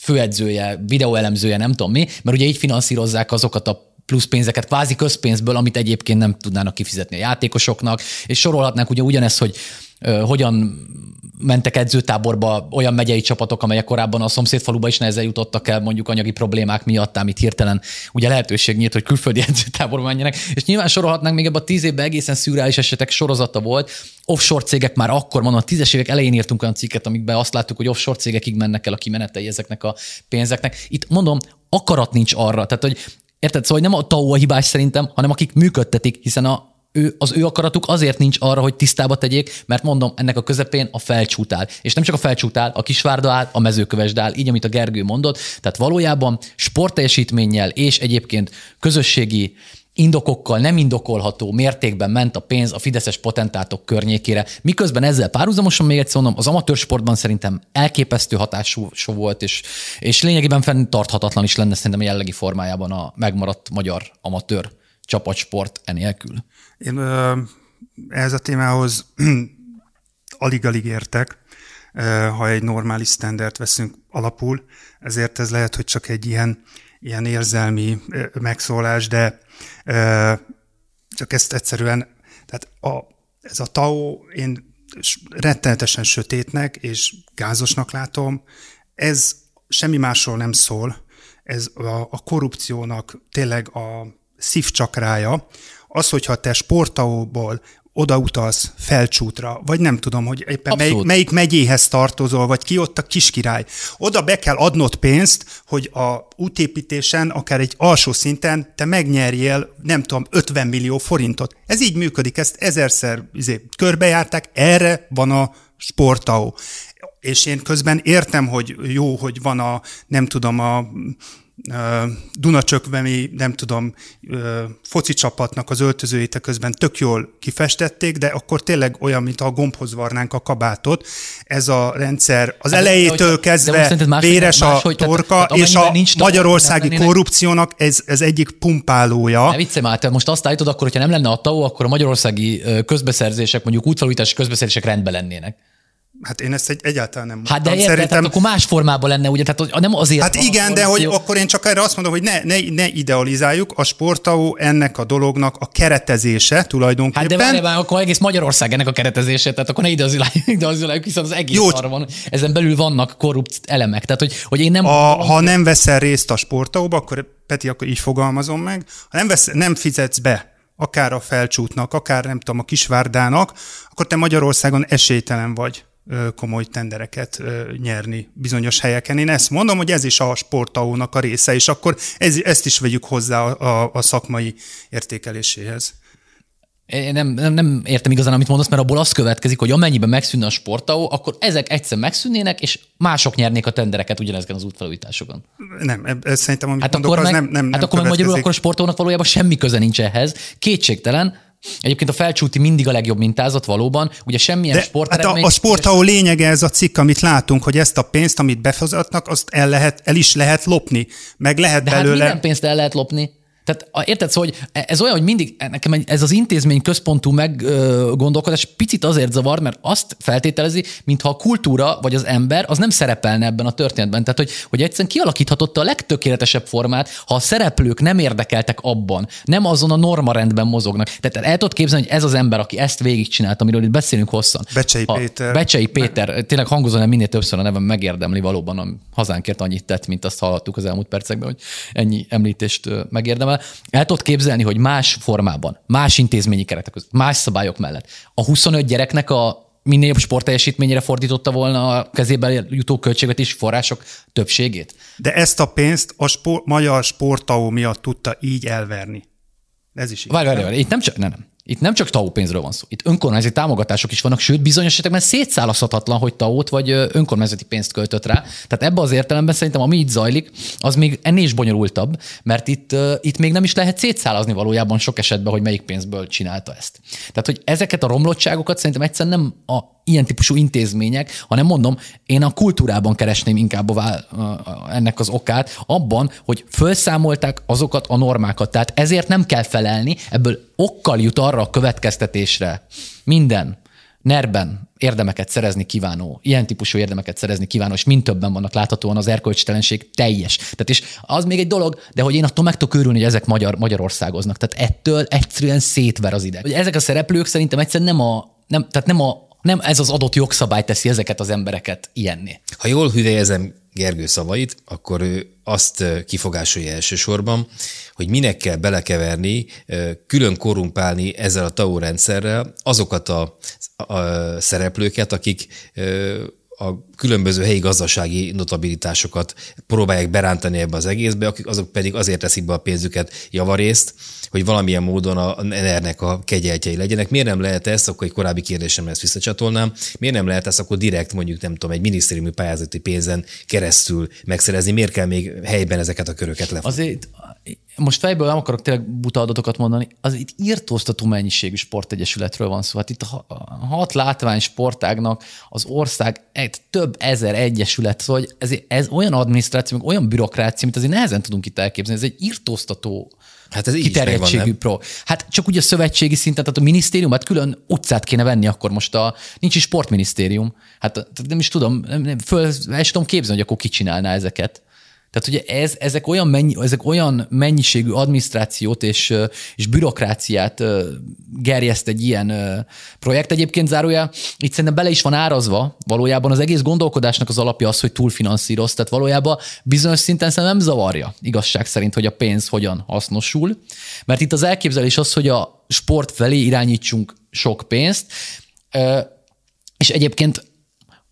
főedzője, videóelemzője, nem tudom mi, mert ugye így finanszírozzák azokat a plusz pénzeket, kvázi közpénzből, amit egyébként nem tudnának kifizetni a játékosoknak, és sorolhatnánk ugye ugyanezt, hogy hogyan mentek edzőtáborba olyan megyei csapatok, amelyek korábban a szomszédfaluba is nehezen jutottak el mondjuk anyagi problémák miatt, amit hirtelen ugye lehetőség nyílt, hogy külföldi edzőtáborba menjenek. És nyilván sorolhatnánk még ebben a tíz évben egészen szürreális esetek sorozata volt. Offshore cégek már akkor, mondom, a tízes évek elején írtunk olyan cikket, amikben azt láttuk, hogy offshore cégekig mennek el a kimenetei ezeknek a pénzeknek. Itt mondom, akarat nincs arra. Tehát, hogy Érted? Szóval nem a TAO a hibás szerintem, hanem akik működtetik, hiszen a, ő, az ő akaratuk azért nincs arra, hogy tisztába tegyék, mert mondom, ennek a közepén a felcsútál. És nem csak a felcsútál, a kisvárda áll, a mezőkövesd áll, így, amit a Gergő mondott. Tehát valójában sportteljesítménnyel és egyébként közösségi indokokkal nem indokolható mértékben ment a pénz a fideszes potentátok környékére, miközben ezzel párhuzamosan még egyszer mondom, az amatőr sportban szerintem elképesztő hatású volt, és, és lényegében fenntarthatatlan is lenne szerintem a jellegi formájában a megmaradt magyar amatőr csapatsport enélkül. Én ehhez a témához alig-alig értek, ha egy normális standard veszünk alapul, ezért ez lehet, hogy csak egy ilyen, ilyen érzelmi megszólás, de csak ezt egyszerűen, tehát a, ez a TAO én rettenetesen sötétnek és gázosnak látom, ez semmi másról nem szól, ez a, a korrupciónak tényleg a szívcsakrája, az, hogyha te sportaóból odautalsz felcsútra, vagy nem tudom, hogy éppen melyik, melyik megyéhez tartozol, vagy ki ott a kiskirály. Oda be kell adnod pénzt, hogy a útépítésen, akár egy alsó szinten te megnyerjél, nem tudom, 50 millió forintot. Ez így működik, ezt ezerszer izé, körbejárták, erre van a sportau. És én közben értem, hogy jó, hogy van a, nem tudom, a Dunacsökvemi, nem tudom, foci csapatnak az öltözőit közben tök jól kifestették, de akkor tényleg olyan, mint a gombhoz varnánk a kabátot. Ez a rendszer az hát, elejétől de, kezdve de véres más, a torka, tehát, tehát és a nincs magyarországi lennének... korrupciónak ez, ez egyik pumpálója. Ne vicce már, te most azt állítod, akkor, hogyha nem lenne a TAO, akkor a magyarországi közbeszerzések, mondjuk útfalújítási közbeszerzések rendben lennének. Hát én ezt egy, egyáltalán nem mondtam. Hát de érted, Szerintem... akkor más formában lenne, ugye? Tehát nem azért Hát igen, de hogy akkor én csak erre azt mondom, hogy ne, ne, ne idealizáljuk, a sportau ennek a dolognak a keretezése tulajdonképpen. Hát de várj, várj, akkor egész Magyarország ennek a keretezése, tehát akkor ne idealizáljuk, idealizáljuk hiszen az egész Jó, arra van, ezen belül vannak korrupt elemek. Tehát, hogy, hogy én nem... A, ha nem veszel részt a sportauba, akkor Peti, akkor így fogalmazom meg, ha nem, vesz, nem fizetsz be akár a felcsútnak, akár nem tudom, a kisvárdának, akkor te Magyarországon esélytelen vagy komoly tendereket nyerni bizonyos helyeken. Én ezt mondom, hogy ez is a sportaónak a része, és akkor ez, ezt is vegyük hozzá a, a szakmai értékeléséhez. Én nem, nem, nem értem igazán, amit mondasz, mert abból az következik, hogy amennyiben megszűnne a sportaó, akkor ezek egyszer megszűnnének, és mások nyernék a tendereket ugyanezeken az útfelújításokon. Nem, ez szerintem, amit hát mondok, akkor meg, az nem, nem, Hát nem akkor meg magyarul akkor a sportónak valójában semmi köze nincs ehhez. Kétségtelen, Egyébként a felcsúti mindig a legjobb mintázat valóban, ugye semmilyen De sporteredmény... Hát a, a sport, ahol lényege ez a cikk, amit látunk, hogy ezt a pénzt, amit befozatnak, azt el, lehet, el is lehet lopni, meg lehet De belőle... hát minden pénzt el lehet lopni. Tehát érted, szóval, hogy ez olyan, hogy mindig nekem ez az intézmény központú meggondolkodás picit azért zavar, mert azt feltételezi, mintha a kultúra vagy az ember az nem szerepelne ebben a történetben. Tehát, hogy, hogy egyszerűen kialakíthatott a legtökéletesebb formát, ha a szereplők nem érdekeltek abban, nem azon a norma rendben mozognak. Tehát el tudod képzelni, hogy ez az ember, aki ezt végigcsinált, amiről itt beszélünk hosszan. Becsei ha, Péter. Becsei Péter, tényleg hangozóan minél többször a nevem megérdemli valóban a hazánkért annyit tett, mint azt hallottuk az elmúlt percekben, hogy ennyi említést megérdemel formával. El tudod képzelni, hogy más formában, más intézményi keretek között, más szabályok mellett a 25 gyereknek a minél jobb sportteljesítményére fordította volna a kezébe jutó költségvetési források többségét. De ezt a pénzt a sport, magyar sportau miatt tudta így elverni. Ez is így. Várj, várj, várj, itt nem csak, nem, nem. Itt nem csak TAO pénzről van szó, itt önkormányzati támogatások is vannak, sőt bizonyos esetekben szétszálaszthatatlan, hogy TAO-t vagy önkormányzati pénzt költött rá. Tehát ebbe az értelemben szerintem, ami itt zajlik, az még ennél is bonyolultabb, mert itt, itt még nem is lehet szétszálazni valójában sok esetben, hogy melyik pénzből csinálta ezt. Tehát, hogy ezeket a romlottságokat szerintem egyszerűen nem a ilyen típusú intézmények, hanem mondom, én a kultúrában keresném inkább a, a, ennek az okát, abban, hogy felszámolták azokat a normákat. Tehát ezért nem kell felelni, ebből okkal jut arra a következtetésre minden nerben érdemeket szerezni kívánó, ilyen típusú érdemeket szerezni kívánó, és mind többen vannak láthatóan az erkölcstelenség teljes. Tehát és az még egy dolog, de hogy én attól meg tudok örülni, hogy ezek magyar, Magyarországoznak. Tehát ettől egyszerűen szétver az ide. Ezek a szereplők szerintem egyszerűen nem a, nem, tehát nem a nem ez az adott jogszabály teszi ezeket az embereket ilyenné. Ha jól hüvelyezem Gergő szavait, akkor ő azt kifogásolja elsősorban, hogy minek kell belekeverni, külön korumpálni ezzel a TAO rendszerrel azokat a, a szereplőket, akik a különböző helyi gazdasági notabilitásokat próbálják berántani ebbe az egészbe, azok pedig azért teszik be a pénzüket javarészt, hogy valamilyen módon a NR-nek a kegyeltjei legyenek. Miért nem lehet ezt, akkor egy korábbi kérdésem ezt visszacsatolnám, miért nem lehet ezt akkor direkt mondjuk nem tudom, egy minisztériumi pályázati pénzen keresztül megszerezni, miért kell még helyben ezeket a köröket lefogadni? Azért most fejből nem akarok tényleg buta adatokat mondani, az itt írtóztató mennyiségű sportegyesületről van szó. Hát itt a hat látvány sportágnak az ország egy több ezer egyesület, szóval ez, ez olyan adminisztráció, meg olyan bürokrácia, mint azért nehezen tudunk itt elképzelni. Ez egy írtóztató Hát ez kiterjedtségű van, pro. Hát csak ugye a szövetségi szinten, tehát a minisztérium, hát külön utcát kéne venni akkor most a, nincs is sportminisztérium. Hát nem is tudom, nem, föl, el tudom képzelni, hogy akkor ki csinálná ezeket. Tehát ugye ez, ezek, olyan mennyi, ezek olyan mennyiségű adminisztrációt és, és bürokráciát gerjeszt egy ilyen projekt. Egyébként zárója, itt szerintem bele is van árazva, valójában az egész gondolkodásnak az alapja az, hogy túlfinanszíroz, tehát valójában bizonyos szinten szerintem nem zavarja igazság szerint, hogy a pénz hogyan hasznosul, mert itt az elképzelés az, hogy a sport felé irányítsunk sok pénzt, és egyébként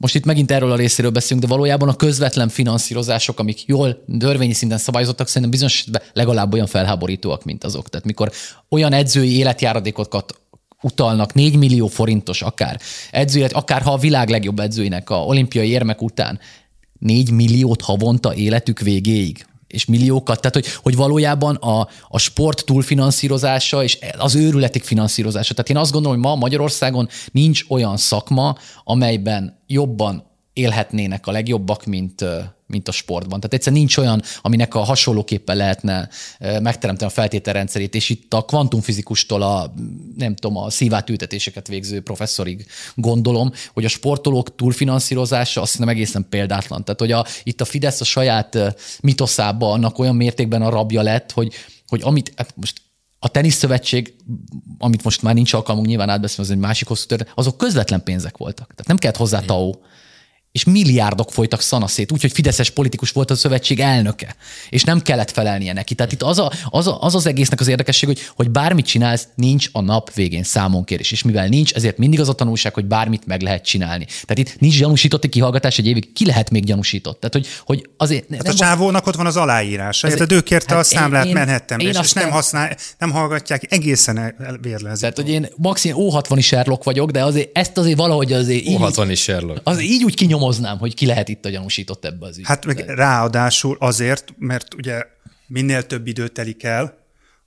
most itt megint erről a részéről beszélünk, de valójában a közvetlen finanszírozások, amik jól dörvényi szinten szabályozottak, szerintem bizonyos legalább olyan felháborítóak, mint azok. Tehát mikor olyan edzői életjáradékokat utalnak, 4 millió forintos akár, edzőélet, akár ha a világ legjobb edzőinek a olimpiai érmek után 4 milliót havonta életük végéig és milliókat, tehát hogy, hogy valójában a, a sport túlfinanszírozása és az őrületik finanszírozása. Tehát én azt gondolom, hogy ma Magyarországon nincs olyan szakma, amelyben jobban élhetnének a legjobbak, mint, mint a sportban. Tehát egyszerűen nincs olyan, aminek a hasonlóképpen lehetne megteremteni a feltételrendszerét, és itt a kvantumfizikustól a, nem tudom, a szívátültetéseket végző professzorig gondolom, hogy a sportolók túlfinanszírozása azt hiszem egészen példátlan. Tehát, hogy a, itt a Fidesz a saját mitoszába annak olyan mértékben a rabja lett, hogy, hogy amit, hát most a teniszszövetség, amit most már nincs alkalmunk nyilván átbeszélni, az egy másik hosszú történet, azok közvetlen pénzek voltak. Tehát nem kellett hozzá TAO és milliárdok folytak szanaszét, úgyhogy Fideszes politikus volt a szövetség elnöke, és nem kellett felelnie neki. Tehát itt az, a, az, a, az az egésznek az érdekesség, hogy, hogy bármit csinálsz, nincs a nap végén számonkérés, és mivel nincs, ezért mindig az a tanulság, hogy bármit meg lehet csinálni. Tehát itt nincs gyanúsított egy kihallgatás egy évig, ki lehet még gyanúsított? Tehát, hogy, hogy azért, hát a csávónak ott van az aláírás. Hát ő kérte hát a számlát én, Manhattanbe, én és nem, használ, nem hallgatják, egészen vérlezik. Tehát, hogy én maximum O60 is Sherlock vagyok, de azért ezt azért valahogy azért O60 is Sherlock. Az így úgy kinyom nyomoznám, hogy ki lehet itt a gyanúsított ebbe az ügybe. Hát meg ráadásul azért, mert ugye minél több idő telik el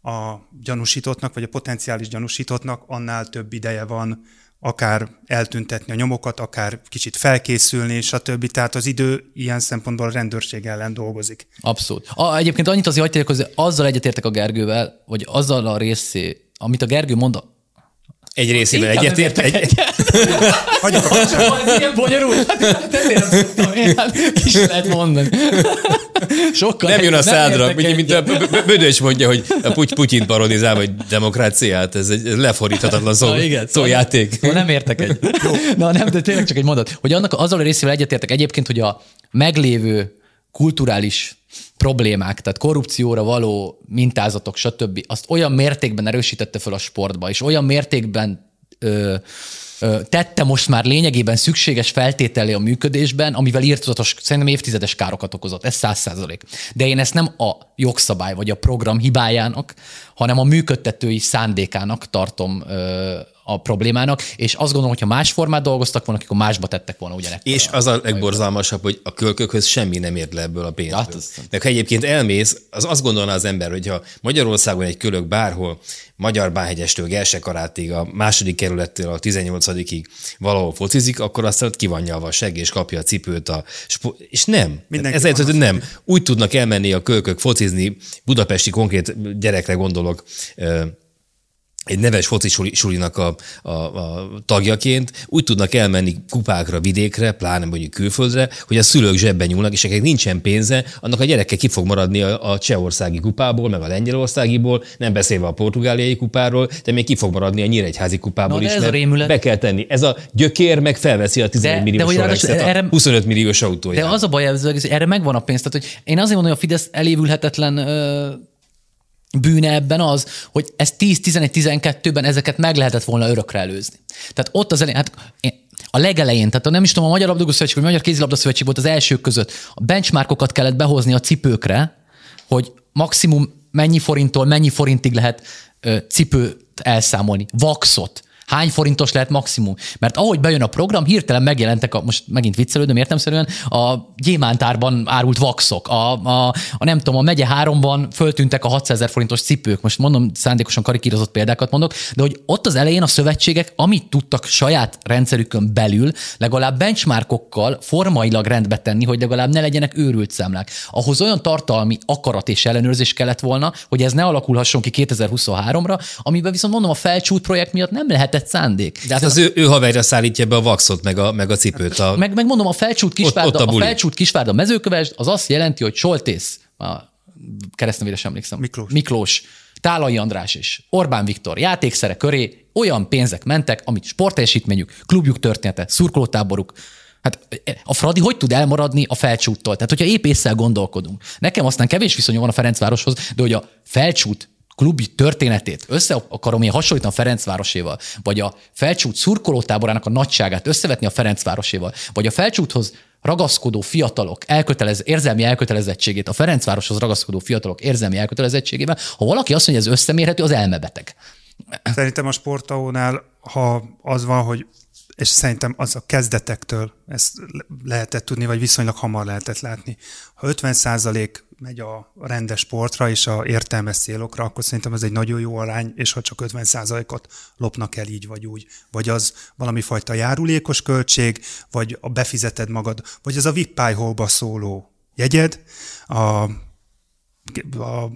a gyanúsítottnak, vagy a potenciális gyanúsítottnak, annál több ideje van akár eltüntetni a nyomokat, akár kicsit felkészülni, stb. Tehát az idő ilyen szempontból a rendőrség ellen dolgozik. Abszolút. A, egyébként annyit azért hagyják, hogy azzal egyetértek a Gergővel, vagy azzal a részé, amit a Gergő mond, egy részével egyetért. Egy... Hagyjuk a Ez ilyen bonyolult. Hát ezért nem tudtam én, hát is lehet mondani. Sokkal nem jön a szádra, mint, mint a Bödös mondja, hogy a Putyin parodizál, vagy demokráciát, ez egy lefordíthatatlan szó, Na, igen, szójáték. Szóval nem értek egy. Na nem, de tényleg csak egy mondat, hogy annak azzal a részével egyetértek egyébként, hogy a meglévő kulturális problémák, tehát korrupcióra való mintázatok, stb. azt olyan mértékben erősítette fel a sportba, és olyan mértékben ö, ö, tette most már lényegében szükséges feltételé a működésben, amivel írtozatos, szerintem évtizedes károkat okozott, ez száz százalék. De én ezt nem a jogszabály vagy a program hibájának, hanem a működtetői szándékának tartom ö, a problémának, és azt gondolom, hogy ha más formát dolgoztak volna, akkor másba tettek volna ugyanek. És az a legborzalmasabb, hogy a kölkökhöz semmi nem ért le ebből a pénzből. Hát, De ha egyébként elmész, az azt gondolná az ember, hogy ha Magyarországon egy kölök bárhol, Magyar Báhegyestől Gelsekarátig, a második kerülettől a 18-ig valahol focizik, akkor aztán ki van nyalva a seg, és kapja a cipőt. A spo- és nem. Ez ez nem. Úgy tudnak elmenni a kölkök focizni, budapesti konkrét gyerekre gondolok, egy neves foci sulinak a, a, a tagjaként úgy tudnak elmenni kupákra, vidékre, pláne mondjuk külföldre, hogy a szülők zsebben nyúlnak, és akik nincsen pénze, annak a gyereke ki fog maradni a, a csehországi kupából, meg a lengyelországiból, nem beszélve a portugáliai kupáról, de még ki fog maradni a nyíregyházi kupából no, is, ez a be kell tenni. Ez a gyökér meg felveszi a 14 milliós de, de erre, 25 milliós autóját. De az a baj, hogy erre megvan a pénz. Tehát, hogy én azért mondom, hogy a Fidesz elévülhetetlen bűne ebben az, hogy ez 10-11-12-ben ezeket meg lehetett volna örökre előzni. Tehát ott az elején, hát a legelején, tehát nem is tudom, a Magyar Labdarúgó Szövetség vagy a Magyar Kézilabda Szövetség volt az elsők között. A benchmarkokat kellett behozni a cipőkre, hogy maximum mennyi forinttól mennyi forintig lehet ö, cipőt elszámolni. Vaxot. Hány forintos lehet maximum? Mert ahogy bejön a program, hirtelen megjelentek, a, most megint viccelődöm értemszerűen, a gyémántárban árult vaxok, a, a, a nem tudom, a megye háromban föltűntek a 600 ezer forintos cipők. Most mondom, szándékosan karikírozott példákat mondok, de hogy ott az elején a szövetségek, amit tudtak saját rendszerükön belül, legalább benchmarkokkal formailag rendbe tenni, hogy legalább ne legyenek őrült számlák. Ahhoz olyan tartalmi akarat és ellenőrzés kellett volna, hogy ez ne alakulhasson ki 2023-ra, amiben viszont mondom, a felcsút projekt miatt nem lehetett szándék. De hát az ő, ő haverja szállítja be a vaxot, meg a, meg a cipőt. A... Meg, meg mondom, a felcsút kisvárda, ott, ott a, a felcsút kisvárda mezőkövesd, az azt jelenti, hogy Soltész, a keresztnevére sem emlékszem. Miklós. Miklós. Tálai András és Orbán Viktor játékszere köré olyan pénzek mentek, amit sportteljesítményük, klubjuk története, szurkolótáboruk, Hát a Fradi hogy tud elmaradni a felcsúttól? Tehát, hogyha épp észre gondolkodunk. Nekem aztán kevés viszonyom van a Ferencvároshoz, de hogy a felcsút klubi történetét össze akarom én hasonlítani a Ferencvároséval, vagy a felcsút szurkolótáborának a nagyságát összevetni a Ferencvároséval, vagy a felcsúthoz ragaszkodó fiatalok elkötelez, érzelmi elkötelezettségét, a Ferencvároshoz ragaszkodó fiatalok érzelmi elkötelezettségében, ha valaki azt mondja, hogy ez összemérhető, az elmebeteg. Szerintem a sportaónál, ha az van, hogy és szerintem az a kezdetektől ezt lehetett tudni, vagy viszonylag hamar lehetett látni. Ha 50 megy a rendes sportra és a értelmes célokra, akkor szerintem ez egy nagyon jó arány, és ha csak 50 ot lopnak el így vagy úgy, vagy az valami fajta járulékos költség, vagy a befizeted magad, vagy az a VIP szóló jegyed, a, a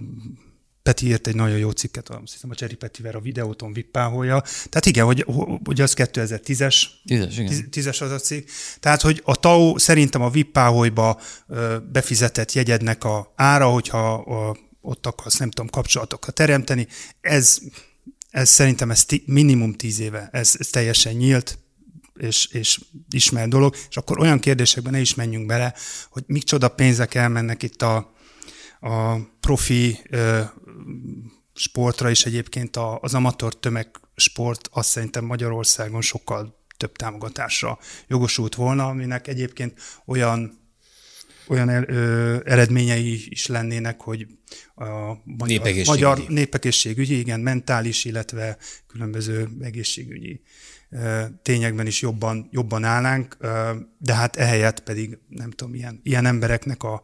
Peti írt egy nagyon jó cikket, azt hiszem a Cseri Petivel a videóton vippáholja. Tehát igen, hogy, hogy az 2010-es, Tízes, igen. tízes az a cikk. Tehát, hogy a TAO szerintem a vippáholyba befizetett jegyednek a ára, hogyha a, ott akarsz, nem tudom, kapcsolatokat teremteni, ez, ez szerintem ez minimum tíz éve, ez, ez teljesen nyílt, és, és ismert dolog, és akkor olyan kérdésekben ne is menjünk bele, hogy micsoda pénzek elmennek itt a, a profi ö, sportra, és egyébként a, az amatőr tömegsport azt szerintem Magyarországon sokkal több támogatásra jogosult volna, aminek egyébként olyan olyan el, ö, eredményei is lennének, hogy a magyar, magyar népegészségügyi, igen, mentális, illetve különböző egészségügyi tényekben is jobban, jobban állnánk, de hát ehelyett pedig nem tudom, ilyen, ilyen embereknek a,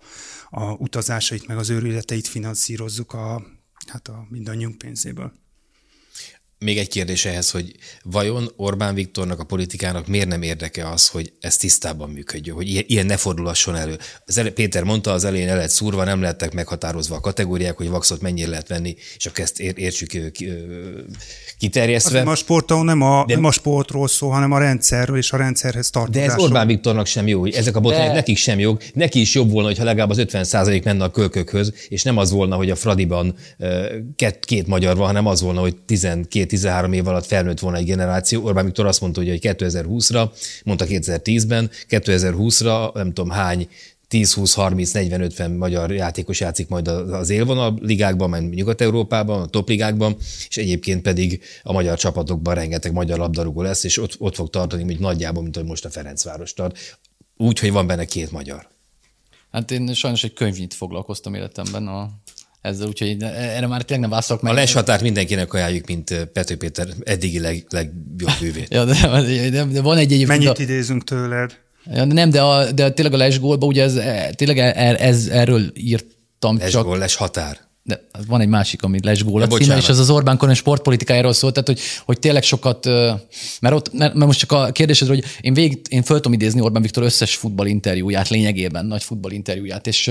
a utazásait, meg az őrületeit finanszírozzuk a, hát a mindannyiunk pénzéből. Még egy kérdés ehhez, hogy vajon Orbán Viktornak, a politikának miért nem érdeke az, hogy ez tisztában működjön, hogy ilyen, ilyen ne fordulhasson elő. Az elő, Péter mondta, az elején el lehet szúrva, nem lettek meghatározva a kategóriák, hogy vaxot mennyire lehet venni, és akkor ezt értsük kiterjesztve. Az a sporton nem a, de, nem a sportról szól, hanem a rendszerről és a rendszerhez tartozásról. De ez Orbán Viktornak sem jó, hogy ezek a botrányok de... nekik sem jó. Neki is jobb volna, hogyha legalább az 50 menne a kölkökhöz, és nem az volna, hogy a Fradiban két, két magyar van, hanem az volna, hogy 12 13 év alatt felnőtt volna egy generáció. Orbán Viktor azt mondta, hogy 2020-ra, mondta 2010-ben, 2020-ra nem tudom hány 10-20-30-40-50 magyar játékos játszik majd az élvonal ligákban, majd Nyugat-Európában, a topligákban, és egyébként pedig a magyar csapatokban rengeteg magyar labdarúgó lesz, és ott, ott fog tartani, mint nagyjából, mint hogy most a Ferencváros tart. Úgy, hogy van benne két magyar. Hát én sajnos egy könyvnyit foglalkoztam életemben a ezzel, úgyhogy erre már tényleg nem válaszolok meg. A leshatárt mindenkinek ajánljuk, mint Pető Péter eddigi leg, legjobb művét. ja, de, de, de, van egy egyébként... Mennyit a... idézünk tőled? Ja, nem, de, a, de tényleg a lesgólba, ugye ez, tényleg ez, ez, erről írtam lesgól, csak... les határ. De van egy másik, ami lesgól a címe, és az az Orbán kormány sportpolitikájáról szólt, tehát hogy, hogy tényleg sokat, mert, ott, mert, mert most csak a kérdésed, hogy én végig, én föl tudom idézni Orbán Viktor összes futballinterjúját lényegében, nagy futballinterjúját, és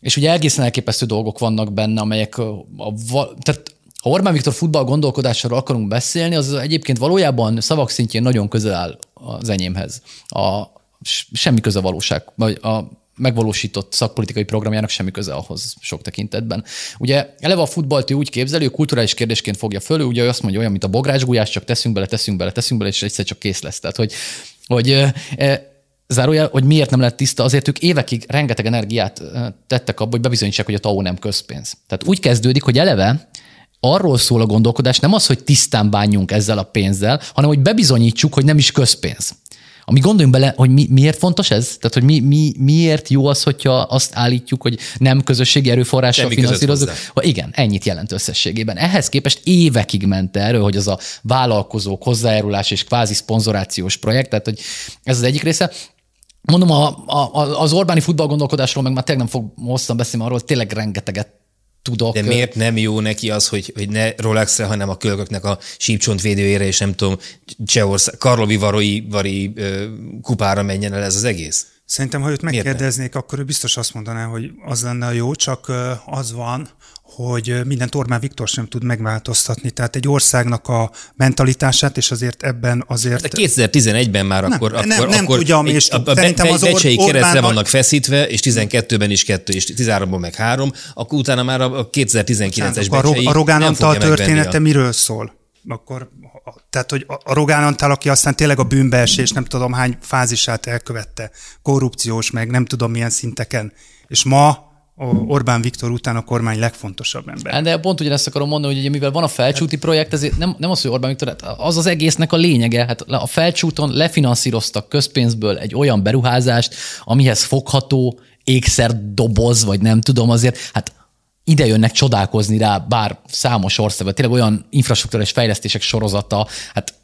és ugye egészen elképesztő dolgok vannak benne, amelyek a, a, tehát ha Orbán Viktor futball gondolkodásáról akarunk beszélni, az egyébként valójában szavak szintjén nagyon közel áll az enyémhez. A, semmi köze a valóság, vagy a megvalósított szakpolitikai programjának semmi köze ahhoz sok tekintetben. Ugye eleve a futballt úgy képzeli, hogy kulturális kérdésként fogja föl, ugye azt mondja olyan, mint a bográcsgulyás, csak teszünk bele, teszünk bele, teszünk bele, és egyszer csak kész lesz. Tehát, hogy, hogy zárójel, hogy miért nem lett tiszta, azért ők évekig rengeteg energiát tettek abba, hogy bebizonyítsák, hogy a TAO nem közpénz. Tehát úgy kezdődik, hogy eleve arról szól a gondolkodás, nem az, hogy tisztán bánjunk ezzel a pénzzel, hanem hogy bebizonyítsuk, hogy nem is közpénz. ami gondoljunk bele, hogy mi, miért fontos ez? Tehát, hogy mi, mi, miért jó az, hogyha azt állítjuk, hogy nem közösségi erőforrással finanszírozunk? Igen, ennyit jelent összességében. Ehhez képest évekig ment erről, hogy az a vállalkozók hozzájárulás és kvázi szponzorációs projekt, tehát hogy ez az egyik része. Mondom, a, a, az Orbáni futballgondolkodásról meg már tényleg nem fog hosszan beszélni arról, hogy tényleg rengeteget tudok. De miért nem jó neki az, hogy, hogy ne Rolexre, hanem a kölköknek a sípcsontvédőjére, és nem tudom, Csehország, Karlovi Varai, Vari kupára menjen el ez az egész? Szerintem, ha őt megkérdeznék, akkor ő biztos azt mondaná, hogy az lenne a jó, csak az van, hogy mindent Orbán Viktor sem tud megváltoztatni. Tehát egy országnak a mentalitását, és azért ebben azért... De 2011-ben már nem, akkor... Nem, akkor, nem akkor tudjam, és a, a szerintem az Orbán keresztre vannak feszítve, és 12-ben is kettő, és 13-ban meg három, akkor utána már a 2019-es Becsei A Rogán Antal története a... miről szól? Akkor, tehát, hogy a Rogán Antal, aki aztán tényleg a bűnbeesés, nem tudom hány fázisát elkövette, korrupciós, meg nem tudom milyen szinteken, és ma Orbán Viktor után a kormány legfontosabb ember. Hát de pont ugyanezt akarom mondani, hogy ugye, mivel van a felcsúti projekt, ezért nem, nem az, hogy Orbán Viktor, hát az az egésznek a lényege. Hát a felcsúton lefinanszíroztak közpénzből egy olyan beruházást, amihez fogható ékszerdoboz, vagy nem tudom, azért, hát ide jönnek csodálkozni rá, bár számos országban, tényleg olyan infrastruktúrás fejlesztések sorozata, hát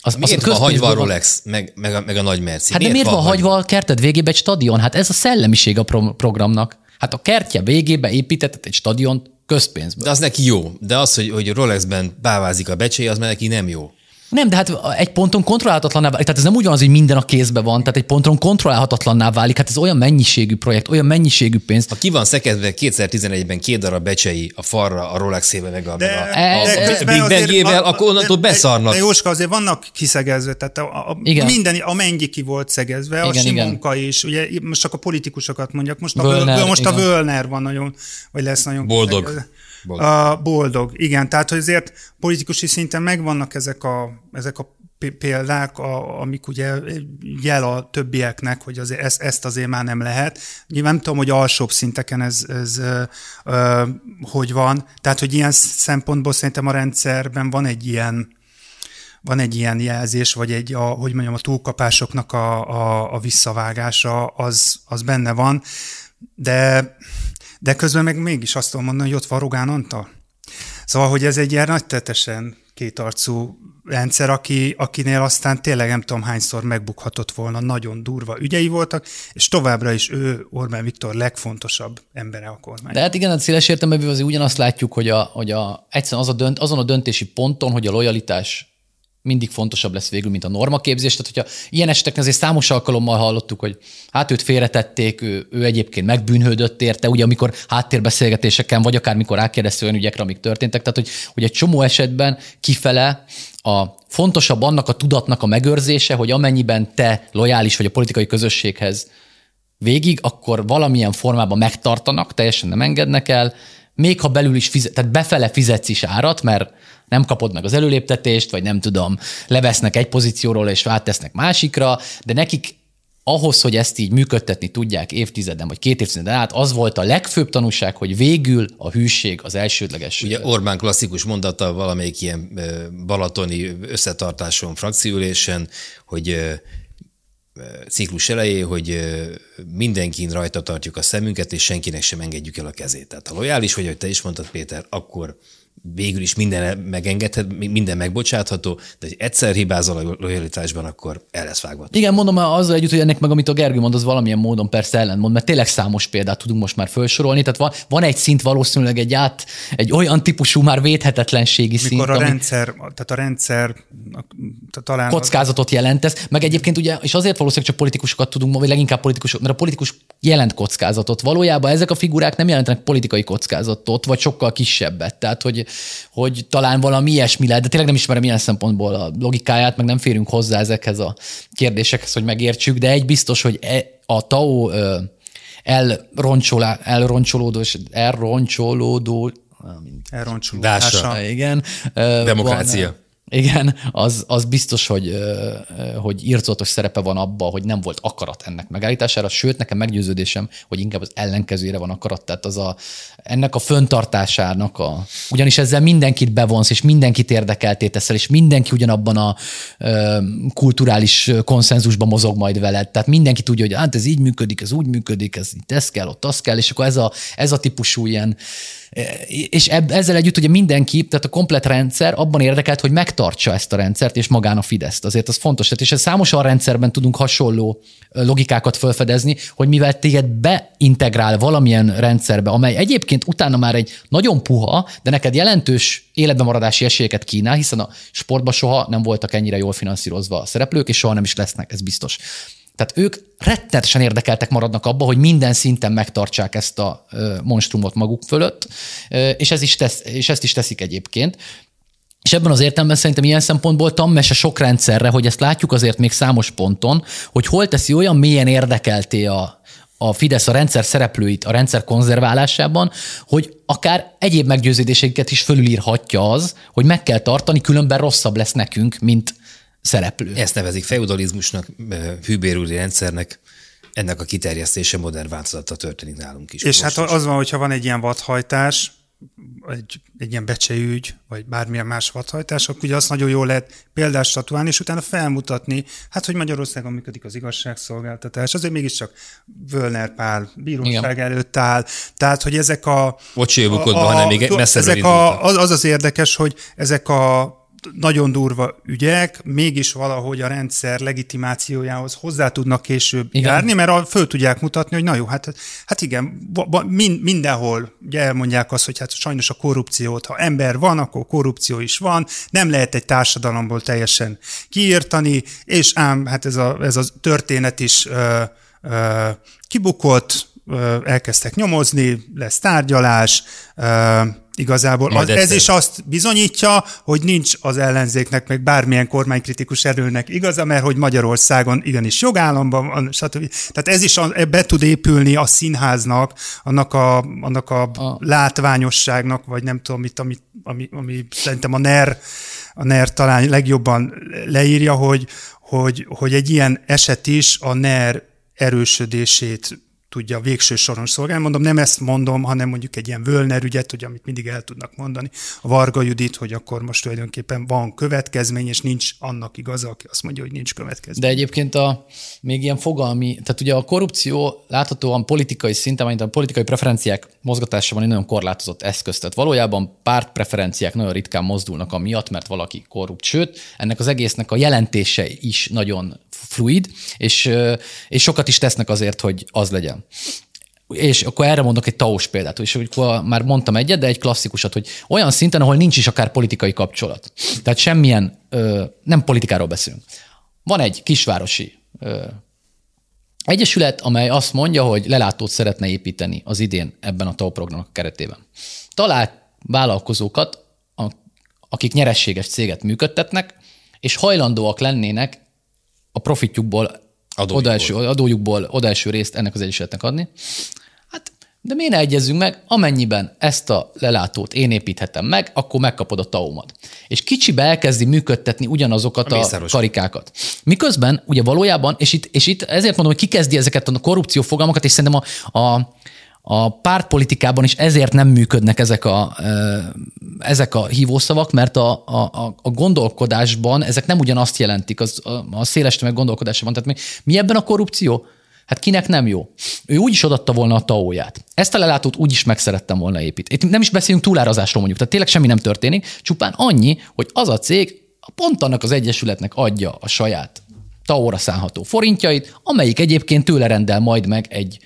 az, miért az van hagyva a Rolex, meg, meg, a, meg a nagy Merci? Hát miért de miért van hagyva a kerted végébe egy stadion? Hát ez a szellemiség a pro- programnak. Hát a kertje végébe építetett egy stadiont közpénzből. De az neki jó. De az, hogy, hogy Rolexben bávázik a becsé, az már neki nem jó. Nem, de hát egy ponton kontrollálhatatlanná válik. Tehát ez nem ugyanaz, hogy minden a kézbe van, tehát egy ponton kontrollálhatatlanná válik. Hát ez olyan mennyiségű projekt, olyan mennyiségű pénz. Ha ki van szekedve 2011-ben két darab becsei a farra, a Rolex-ével, meg a, de, a, a, a Big Bang-ével, akkor onnantól beszarnak. De Jóska, azért vannak kiszegezve, tehát a, a, igen. minden, a mennyi ki volt szegezve, igen, a Simonka igen. is, ugye most csak a politikusokat mondjak, most a, Völner, most a Völner van nagyon, vagy lesz nagyon Boldog. Kiszegezve. Boldog. A boldog, igen. Tehát, hogy azért politikusi szinten megvannak ezek a, ezek a példák, a, amik ugye jel a többieknek, hogy azért ezt, ezt azért már nem lehet. Nyilván nem tudom, hogy alsóbb szinteken ez, ez ö, ö, hogy van. Tehát, hogy ilyen szempontból szerintem a rendszerben van egy ilyen van egy ilyen jelzés, vagy egy, a, hogy mondjam, a túlkapásoknak a, a, a visszavágása, az, az benne van, de de közben meg mégis azt tudom mondani, hogy ott van Rogán Antal. Szóval, hogy ez egy ilyen nagy tetesen kétarcú rendszer, aki, akinél aztán tényleg nem tudom hányszor megbukhatott volna, nagyon durva ügyei voltak, és továbbra is ő Orbán Viktor legfontosabb embere a kormány. De hát igen, a széles értelemben azért ugyanazt látjuk, hogy, a, hogy a, egyszerűen az a dönt, azon a döntési ponton, hogy a lojalitás mindig fontosabb lesz végül, mint a normaképzés. Tehát, hogyha ilyen eseteknél azért számos alkalommal hallottuk, hogy hát őt félretették, ő, ő egyébként megbűnhődött érte, ugye amikor háttérbeszélgetéseken, vagy akár mikor rákérdezte olyan ügyekre, amik történtek. Tehát, hogy, hogy egy csomó esetben kifele a fontosabb annak a tudatnak a megőrzése, hogy amennyiben te lojális vagy a politikai közösséghez végig, akkor valamilyen formában megtartanak, teljesen nem engednek el, még ha belül is fizet, tehát befele fizetsz is árat, mert nem kapod meg az előléptetést, vagy nem tudom, levesznek egy pozícióról és áttesznek másikra, de nekik ahhoz, hogy ezt így működtetni tudják évtizeden vagy két évtizeden át, az volt a legfőbb tanúság, hogy végül a hűség az elsődleges. Ugye Orbán klasszikus mondata valamelyik ilyen balatoni összetartáson, frakciülésen, hogy ciklus elejé, hogy mindenkin rajta tartjuk a szemünket, és senkinek sem engedjük el a kezét. Tehát ha lojális vagy, hogy te is mondtad, Péter, akkor végül is minden megengedhet, minden megbocsátható, de egy egyszer hibázol a lojalitásban, akkor el lesz vágva. Igen, mondom, azzal együtt, hogy ennek meg, amit a Gergő mond, az valamilyen módon persze ellentmond, mert tényleg számos példát tudunk most már felsorolni, tehát van, van egy szint valószínűleg egy át, egy olyan típusú már védhetetlenségi Mikor szint. a ami rendszer, tehát a rendszer talán... Kockázatot jelent ez, meg egyébként ugye, és azért valószínűleg csak politikusokat tudunk, vagy leginkább politikusok, mert a politikus jelent kockázatot. Valójában ezek a figurák nem jelentenek politikai kockázatot, vagy sokkal kisebbet. Tehát, hogy hogy talán valami ilyesmi lehet, de tényleg nem ismerem ilyen szempontból a logikáját, meg nem férünk hozzá ezekhez a kérdésekhez, hogy megértsük, de egy biztos, hogy e, a TAO elroncsolódó és elroncsolódó elroncsolódása. Igen. Demokrácia. Igen, az, az biztos, hogy, hogy írtózatos szerepe van abban, hogy nem volt akarat ennek megállítására, sőt, nekem meggyőződésem, hogy inkább az ellenkezőjére van akarat, tehát az a, ennek a föntartásának a... Ugyanis ezzel mindenkit bevonsz, és mindenkit érdekelté teszel, és mindenki ugyanabban a ö, kulturális konszenzusban mozog majd veled. Tehát mindenki tudja, hogy hát ez így működik, ez úgy működik, ez itt ez kell, ott az kell, és akkor ez a, ez a típusú ilyen és ezzel együtt ugye mindenki, tehát a komplet rendszer abban érdekelt, hogy megtartsa ezt a rendszert, és magán a Fideszt. Azért az fontos. Tehát, és ez számos a rendszerben tudunk hasonló logikákat felfedezni, hogy mivel téged beintegrál valamilyen rendszerbe, amely egyébként utána már egy nagyon puha, de neked jelentős életben maradási esélyeket kínál, hiszen a sportban soha nem voltak ennyire jól finanszírozva a szereplők, és soha nem is lesznek, ez biztos. Tehát ők rettenetesen érdekeltek maradnak abba, hogy minden szinten megtartsák ezt a monstrumot maguk fölött, és, ez is tesz, és ezt is teszik egyébként. És ebben az értelemben szerintem ilyen szempontból tammese sok rendszerre, hogy ezt látjuk azért még számos ponton, hogy hol teszi olyan mélyen érdekelté a, a Fidesz a rendszer szereplőit a rendszer konzerválásában, hogy akár egyéb meggyőződéseiket is fölülírhatja az, hogy meg kell tartani, különben rosszabb lesz nekünk, mint, szereplő. Ezt nevezik feudalizmusnak, hűbérúri rendszernek, ennek a kiterjesztése modern változata történik nálunk is. És hát az van, hogyha van egy ilyen vadhajtás, egy, egy ilyen becseügy, vagy bármilyen más vadhajtás, akkor ugye azt nagyon jól lehet példás statuálni, és utána felmutatni, hát hogy Magyarországon működik az igazságszolgáltatás, azért mégiscsak Völner Pál bíróság Igen. előtt áll, tehát hogy ezek a... Bocsi, hanem még messze ezek a, az, az az érdekes, hogy ezek a nagyon durva ügyek, mégis valahogy a rendszer legitimációjához hozzá tudnak később igen. járni, mert föl tudják mutatni, hogy na jó, hát, hát igen, mindenhol ugye elmondják azt, hogy hát sajnos a korrupciót, ha ember van, akkor korrupció is van, nem lehet egy társadalomból teljesen kiírtani, és ám hát ez a, ez a történet is ö, ö, kibukott, ö, elkezdtek nyomozni, lesz tárgyalás, ö, Igazából az, ez is azt bizonyítja, hogy nincs az ellenzéknek, meg bármilyen kormánykritikus erőnek igaza, mert hogy Magyarországon igenis jogállamban van, stb. Tehát ez is be tud épülni a színháznak, annak a, annak a, a. látványosságnak, vagy nem tudom mit, ami, ami, ami szerintem a NER, a NER talán legjobban leírja, hogy, hogy, hogy egy ilyen eset is a NER erősödését tudja végső soron szolgálni. Mondom, nem ezt mondom, hanem mondjuk egy ilyen Völner ügyet, hogy amit mindig el tudnak mondani, a Varga Judit, hogy akkor most tulajdonképpen van következmény, és nincs annak igaza, aki azt mondja, hogy nincs következmény. De egyébként a, még ilyen fogalmi, tehát ugye a korrupció láthatóan politikai szinten, mint a politikai preferenciák mozgatásában egy nagyon korlátozott eszköz. Tehát valójában pártpreferenciák nagyon ritkán mozdulnak amiatt, mert valaki korrupt. Sőt, ennek az egésznek a jelentése is nagyon fluid, és, és sokat is tesznek azért, hogy az legyen. És akkor erre mondok egy taus példát, és akkor már mondtam egyet, de egy klasszikusat, hogy olyan szinten, ahol nincs is akár politikai kapcsolat. Tehát semmilyen, nem politikáról beszélünk. Van egy kisvárosi egyesület, amely azt mondja, hogy lelátót szeretne építeni az idén ebben a TAO programnak keretében. Talált vállalkozókat, akik nyerességes céget működtetnek, és hajlandóak lennének a profitjukból, odaeső, adójukból odaeső részt ennek az egyesületnek adni. Hát, de miért ne egyezünk meg, amennyiben ezt a lelátót én építhetem meg, akkor megkapod a taumat. És kicsibe elkezdi működtetni ugyanazokat a, a karikákat. Miközben ugye valójában, és itt, és itt ezért mondom, hogy ki kezdi ezeket a korrupció fogalmakat, és szerintem a, a a pártpolitikában is ezért nem működnek ezek a, ezek a hívószavak, mert a, a, a gondolkodásban ezek nem ugyanazt jelentik, az, a, a széles tömeg gondolkodásában. Tehát mi, mi ebben a korrupció? Hát kinek nem jó? Ő úgy is odatta volna a taóját. Ezt a lelátót úgy is meg szerettem volna építeni. Itt nem is beszélünk túlárazásról mondjuk, tehát tényleg semmi nem történik, csupán annyi, hogy az a cég pont annak az egyesületnek adja a saját taóra szánható forintjait, amelyik egyébként tőle rendel majd meg egy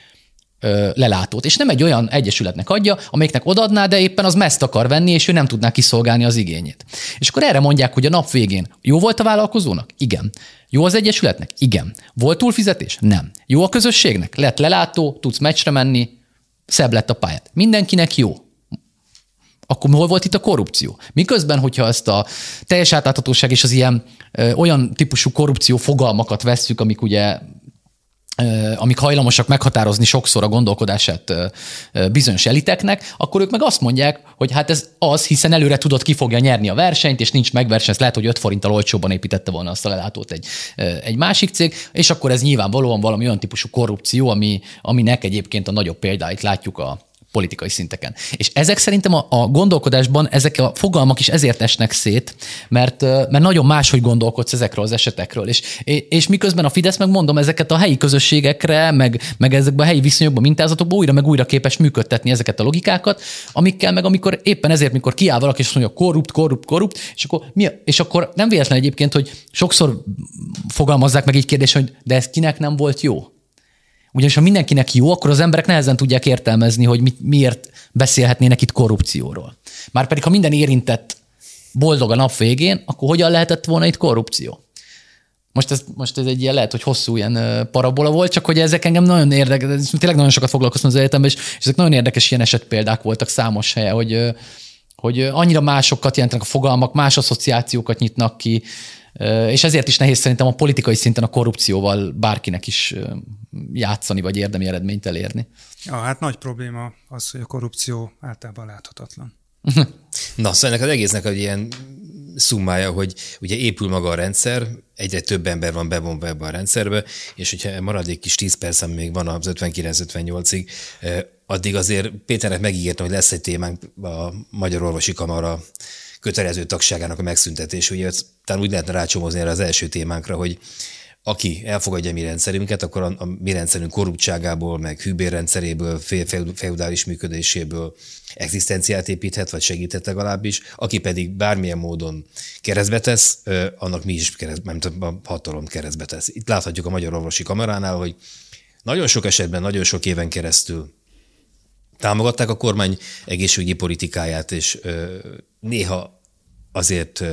lelátót. És nem egy olyan egyesületnek adja, amelyiknek odadná, de éppen az meszt akar venni, és ő nem tudná kiszolgálni az igényét. És akkor erre mondják, hogy a nap végén jó volt a vállalkozónak? Igen. Jó az egyesületnek? Igen. Volt túlfizetés? Nem. Jó a közösségnek? Lett lelátó, tudsz meccsre menni, szebb lett a pályát. Mindenkinek jó. Akkor hol volt itt a korrupció? Miközben, hogyha ezt a teljes átláthatóság és az ilyen ö, olyan típusú korrupció fogalmakat vesszük, amik ugye amik hajlamosak meghatározni sokszor a gondolkodását bizonyos eliteknek, akkor ők meg azt mondják, hogy hát ez az, hiszen előre tudod, ki fogja nyerni a versenyt, és nincs megverseny, lehet, hogy 5 forinttal olcsóban építette volna azt a lelátót egy, egy másik cég, és akkor ez nyilvánvalóan valami olyan típusú korrupció, ami, aminek egyébként a nagyobb példáit látjuk a, politikai szinteken. És ezek szerintem a, a gondolkodásban ezek a fogalmak is ezért esnek szét, mert, mert nagyon máshogy gondolkodsz ezekről az esetekről. És, és miközben a Fidesz meg mondom, ezeket a helyi közösségekre, meg, meg ezekben a helyi viszonyokban, mintázatokban újra meg újra képes működtetni ezeket a logikákat, amikkel meg amikor éppen ezért, mikor kiáll valaki, és mondja korrupt, korrupt, korrupt, és akkor, mi, és akkor nem véletlen egyébként, hogy sokszor fogalmazzák meg így kérdés, hogy de ez kinek nem volt jó? Ugyanis ha mindenkinek jó, akkor az emberek nehezen tudják értelmezni, hogy mit, miért beszélhetnének itt korrupcióról. Márpedig, ha minden érintett boldog a nap végén, akkor hogyan lehetett volna itt korrupció? Most ez, most ez egy ilyen, lehet, hogy hosszú ilyen parabola volt, csak hogy ezek engem nagyon érdekes, tényleg nagyon sokat foglalkoztam az életemben, és, és ezek nagyon érdekes ilyen esetpéldák voltak számos helye, hogy, hogy annyira másokat jelentenek a fogalmak, más asszociációkat nyitnak ki, és ezért is nehéz szerintem a politikai szinten a korrupcióval bárkinek is játszani, vagy érdemi eredményt elérni. Ja, hát nagy probléma az, hogy a korrupció általában láthatatlan. Na, szóval ennek az egésznek egy ilyen szummája, hogy ugye épül maga a rendszer, egyre több ember van bevonva ebbe a rendszerbe, és hogyha maradék kis 10 perc, még van az 59-58-ig, addig azért Péternek megígértem, hogy lesz egy témánk a Magyar Orvosi Kamara kötelező tagságának a megszüntetés. Ugye talán úgy lehetne rácsomozni erre az első témánkra, hogy aki elfogadja a mi rendszerünket, akkor a, a mi rendszerünk korruptságából, meg hűbérrendszeréből, feudális működéséből egzisztenciát építhet, vagy segíthet legalábbis. Aki pedig bármilyen módon keresztbe tesz, annak mi is kereszt, nem a hatalom keresztbe tesz. Itt láthatjuk a Magyar Orvosi Kameránál, hogy nagyon sok esetben, nagyon sok éven keresztül támogatták a kormány egészségügyi politikáját, és néha azért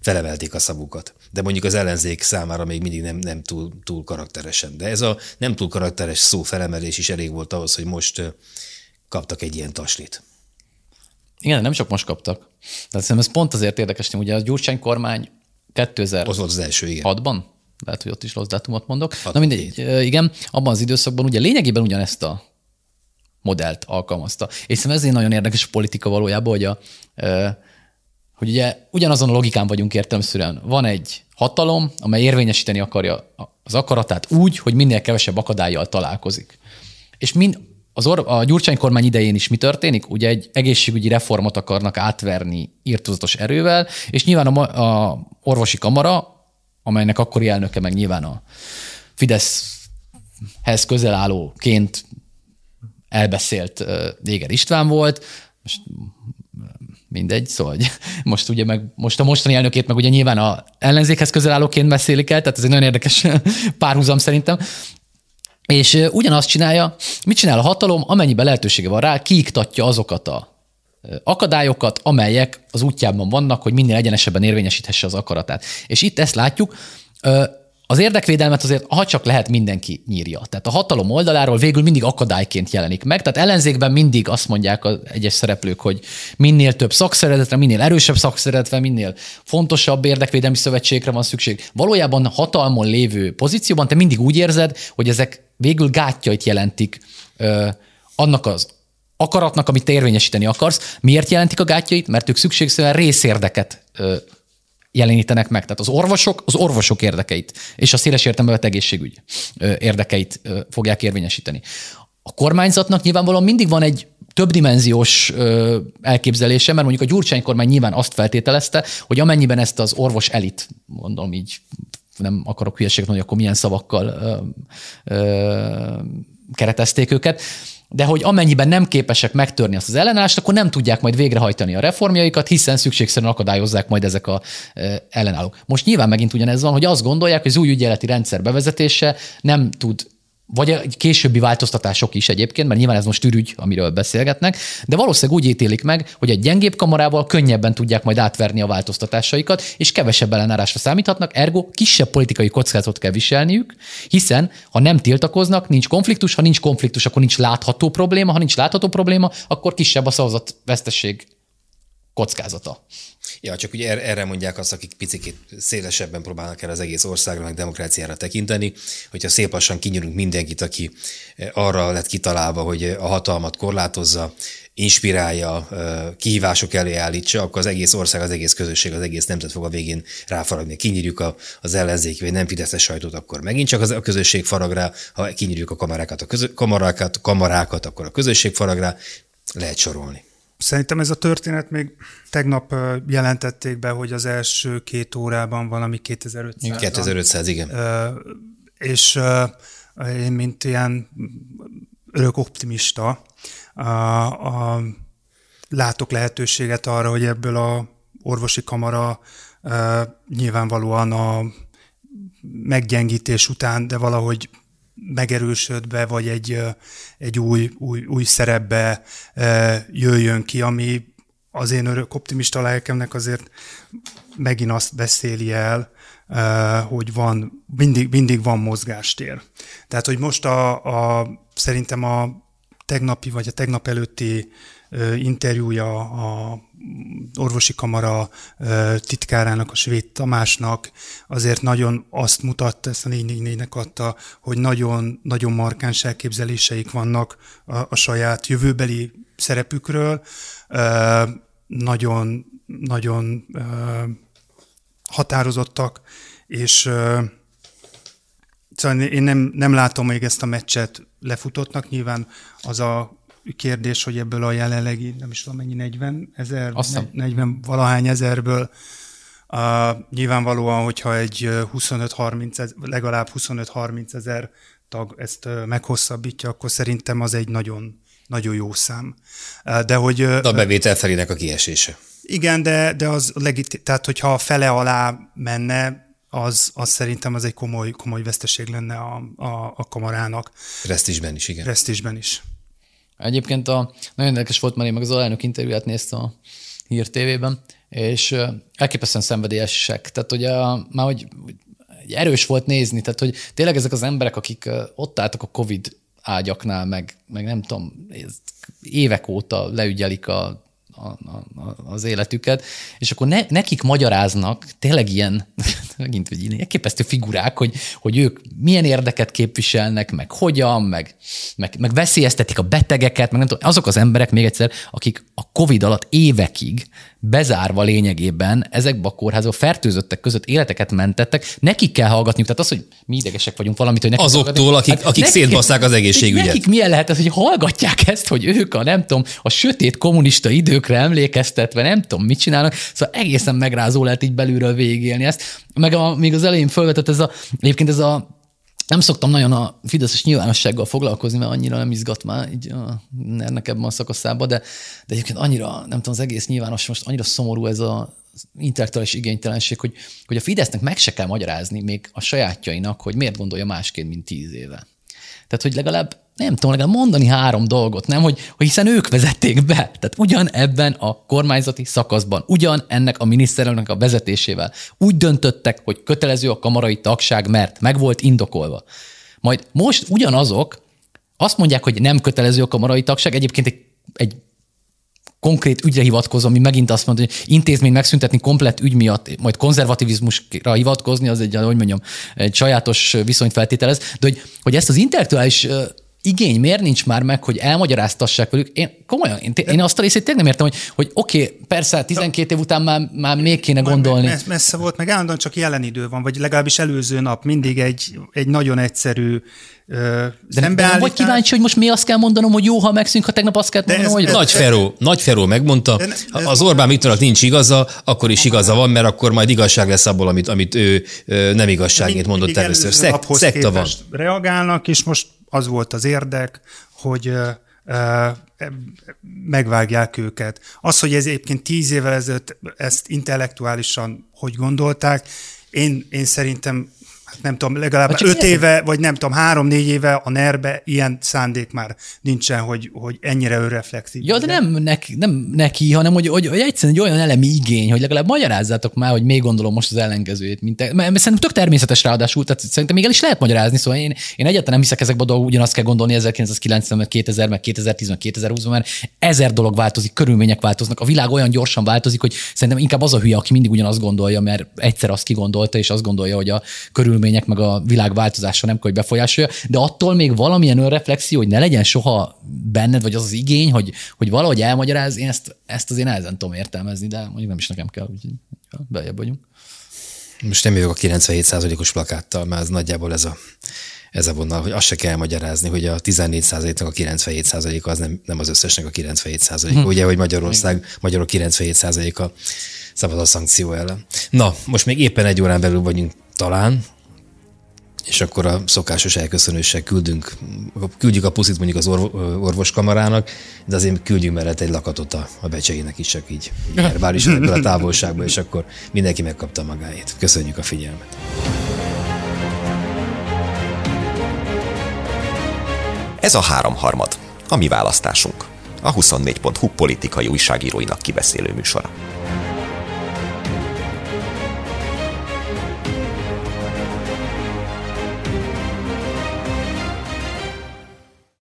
felevelték a szavukat. De mondjuk az ellenzék számára még mindig nem, nem túl, túl karakteresen. De ez a nem túl karakteres szó felemelés is elég volt ahhoz, hogy most kaptak egy ilyen taslit. Igen, nem csak most kaptak. Tehát szerintem ez pont azért érdekes, hogy ugye a Gyurcsány kormány 2006-ban, volt az első, igen. lehet, hogy ott is rossz dátumot mondok. Na mindegy, igen, abban az időszakban ugye lényegében ugyanezt a modellt alkalmazta. És szerintem ezért nagyon érdekes a politika valójában, hogy, a, hogy ugye ugyanazon a logikán vagyunk értelmszerűen. Van egy hatalom, amely érvényesíteni akarja az akaratát úgy, hogy minél kevesebb akadályjal találkozik. És mind, az or- a Gyurcsány kormány idején is mi történik? Ugye egy egészségügyi reformot akarnak átverni írtózatos erővel, és nyilván a, a orvosi kamara, amelynek akkori elnöke meg nyilván a Fideszhez közel állóként elbeszélt Éger István volt, most mindegy, szóval hogy most ugye meg, most a mostani elnökét meg ugye nyilván a ellenzékhez közel állóként beszélik el, tehát ez egy nagyon érdekes párhuzam szerintem. És ugyanazt csinálja, mit csinál a hatalom, amennyiben lehetősége van rá, kiiktatja azokat a akadályokat, amelyek az útjában vannak, hogy minél egyenesebben érvényesíthesse az akaratát. És itt ezt látjuk, az érdekvédelmet azért, ha csak lehet, mindenki nyírja. Tehát a hatalom oldaláról végül mindig akadályként jelenik meg. Tehát ellenzékben mindig azt mondják az egyes szereplők, hogy minél több szakszerezetre, minél erősebb szakszerezetre, minél fontosabb érdekvédelmi szövetségre van szükség. Valójában hatalmon lévő pozícióban te mindig úgy érzed, hogy ezek végül gátjait jelentik ö, annak az akaratnak, amit te érvényesíteni akarsz. Miért jelentik a gátjait? Mert ők szükségszerűen részérdeket ö, jelenítenek meg. Tehát az orvosok az orvosok érdekeit, és a széles értelemben egészségügy érdekeit fogják érvényesíteni. A kormányzatnak nyilvánvalóan mindig van egy többdimenziós elképzelése, mert mondjuk a Gyurcsány kormány nyilván azt feltételezte, hogy amennyiben ezt az orvos elit, mondom így, nem akarok hülyeséget mondani, akkor milyen szavakkal ö, ö, keretezték őket, de hogy amennyiben nem képesek megtörni azt az ellenállást, akkor nem tudják majd végrehajtani a reformjaikat, hiszen szükségszerűen akadályozzák majd ezek a ellenállók. Most nyilván megint ugyanez van, hogy azt gondolják, hogy az új ügyeleti rendszer bevezetése nem tud vagy egy későbbi változtatások is egyébként, mert nyilván ez most ürügy, amiről beszélgetnek, de valószínűleg úgy ítélik meg, hogy egy gyengébb kamarával könnyebben tudják majd átverni a változtatásaikat, és kevesebb ellenárásra számíthatnak, ergo kisebb politikai kockázatot kell viselniük, hiszen ha nem tiltakoznak, nincs konfliktus, ha nincs konfliktus, akkor nincs látható probléma, ha nincs látható probléma, akkor kisebb a szavazat vesztesség kockázata. Ja, csak ugye erre mondják azt, akik picit szélesebben próbálnak el az egész országra, meg demokráciára tekinteni, hogyha szép lassan kinyírunk mindenkit, aki arra lett kitalálva, hogy a hatalmat korlátozza, inspirálja, kihívások elé állítsa, akkor az egész ország, az egész közösség, az egész nemzet fog a végén ráfaragni. Kinyírjuk az ellenzéki vagy nem fideszes sajtót, akkor megint csak az, a közösség farag rá, ha kinyírjuk a kamarákat, a közö, kamarákat, kamarákat, akkor a közösség farag rá, lehet sorolni. Szerintem ez a történet még tegnap jelentették be, hogy az első két órában valami 2500. 2500, igen. És én, mint ilyen örök optimista, a, a, látok lehetőséget arra, hogy ebből a orvosi kamara nyilvánvalóan a meggyengítés után, de valahogy megerősödve, vagy egy, egy új, új, új szerepbe jöjjön ki, ami az én örök optimista lelkemnek azért megint azt beszéli el, hogy van, mindig, mindig van mozgástér. Tehát, hogy most a, a szerintem a tegnapi vagy a tegnap előtti interjúja a orvosi kamara titkárának, a svéd Tamásnak azért nagyon azt mutatta, ezt a 444-nek adta, hogy nagyon, nagyon markáns elképzeléseik vannak a, a saját jövőbeli szerepükről, nagyon, nagyon határozottak, és Szóval én nem, nem látom még ezt a meccset lefutottnak. Nyilván az a kérdés, hogy ebből a jelenlegi, nem is tudom mennyi, 40 ezer, 40 valahány ezerből Uh, nyilvánvalóan, hogyha egy 25-30, legalább 25-30 ezer tag ezt meghosszabbítja, akkor szerintem az egy nagyon, nagyon jó szám. Uh, de hogy... De a bevétel felének a kiesése. Igen, de, de az legit, tehát hogyha a fele alá menne, az, az szerintem az egy komoly, komoly veszteség lenne a, a, a kamarának. Presztisben is, igen. Presztisben is. Egyébként a, nagyon érdekes volt, mert én meg az alelnök interjúját nézte a Hír TV-ben, és elképesztően szenvedélyesek. Tehát ugye már hogy erős volt nézni, tehát hogy tényleg ezek az emberek, akik ott álltak a Covid ágyaknál, meg, meg nem tudom, évek óta leügyelik a a, a, az életüket, és akkor ne, nekik magyaráznak tényleg ilyen, megint hogy ilyen képesztő figurák, hogy, hogy ők milyen érdeket képviselnek, meg hogyan, meg, meg, meg veszélyeztetik a betegeket, meg nem tudom, azok az emberek még egyszer, akik a Covid alatt évekig bezárva lényegében ezekbe a kórházba fertőzöttek között életeket mentettek, nekik kell hallgatniuk. Tehát az, hogy mi idegesek vagyunk valamit, hogy nekik Azoktól, akik, hát akik nekik, szétbasszák az egészségügyet. Nekik milyen lehet ez, hogy hallgatják ezt, hogy ők a nem tudom, a sötét kommunista időkre emlékeztetve, nem tudom, mit csinálnak. Szóval egészen megrázó lehet így belülről végélni ezt. Meg a, még az elején felvetett ez a, egyébként ez a nem szoktam nagyon a fideszes nyilvánossággal foglalkozni, mert annyira nem izgat már így a ennek ebben a szakaszában, de, de egyébként annyira, nem tudom, az egész nyilvános most annyira szomorú ez a intellektuális igénytelenség, hogy, hogy a Fidesznek meg se kell magyarázni még a sajátjainak, hogy miért gondolja másként, mint tíz éve. Tehát, hogy legalább nem tudom, legalább mondani három dolgot, nem, hogy, hogy hiszen ők vezették be. Tehát ugyan ebben a kormányzati szakaszban, ugyan ennek a miniszterelnök a vezetésével úgy döntöttek, hogy kötelező a kamarai tagság, mert meg volt indokolva. Majd most ugyanazok azt mondják, hogy nem kötelező a kamarai tagság, egyébként egy, egy konkrét ügyre hivatkozom, ami megint azt mondja, hogy intézmény megszüntetni komplet ügy miatt, majd konzervativizmusra hivatkozni, az egy, hogy mondjam, egy sajátos viszonyt feltételez, de hogy, hogy ezt az intellektuális igény miért nincs már meg, hogy elmagyaráztassák velük? Én komolyan, én, én azt a részét tényleg nem értem, hogy, hogy oké, okay, persze 12 év után már, már még kéne gondolni. Messze volt, meg állandóan csak jelen idő van, vagy legalábbis előző nap mindig egy, egy nagyon egyszerű de nem, nem vagy kíváncsi, hogy most mi azt kell mondanom, hogy jó, ha megszűnk, ha tegnap azt kell mondanom, hogy... Nagy Feró, Nagy Feró megmondta, de ez, az Orbán Viktornak nincs igaza, akkor is igaza van, mert akkor majd igazság lesz abból, amit, amit ő nem igazságét mondott először. szekta van. Reagálnak, és most az volt az érdek, hogy megvágják őket. Az, hogy ez egyébként tíz évvel ezelőtt ezt intellektuálisan hogy gondolták, én, én szerintem nem tudom, legalább öt ilyen... éve, vagy nem tudom, három-négy éve a NER-be ilyen szándék már nincsen, hogy, hogy ennyire önreflexív. Ja, de nem neki, nem neki hanem hogy, hogy, hogy egyszerűen egy olyan elemi igény, hogy legalább magyarázzátok már, hogy még gondolom most az ellenkezőjét. Mint te, mert, szerintem tök természetes ráadásul, tehát szerintem még el is lehet magyarázni, szóval én, én egyáltalán nem hiszek ezekbe a dolgok, ugyanazt kell gondolni 1990, meg 2000, meg 2010, meg 2020, mert ezer dolog változik, körülmények változnak, a világ olyan gyorsan változik, hogy szerintem inkább az a hülye, aki mindig ugyanazt gondolja, mert egyszer azt kigondolta, és azt gondolja, hogy a körülmények körülmények, meg a világ változása nem kell, hogy befolyásolja, de attól még valamilyen önreflexió, hogy ne legyen soha benned, vagy az az igény, hogy, hogy valahogy elmagyaráz, én ezt, ezt azért nehezen tudom értelmezni, de mondjuk nem is nekem kell, úgyhogy bejebb vagyunk. Most nem jövök a 97%-os plakáttal, mert ez nagyjából ez a, ez a vonal, hogy azt se kell magyarázni, hogy a 14%-nak a 97%-a az nem, nem az összesnek a 97%-a. Hm. Ugye, hogy Magyarország, magyarok 97%-a szabad a szankció ellen. Na, most még éppen egy órán belül vagyunk talán, és akkor a szokásos elköszönőssel küldünk, küldjük a puszit mondjuk az orv, orvoskamarának, de azért küldjünk mellett egy lakatot a, a becseinek is, csak így verbális ebből a távolságból, és akkor mindenki megkapta magáét. Köszönjük a figyelmet! Ez a háromharmad, a mi választásunk, a 24.hu politikai újságíróinak kibeszélő műsora.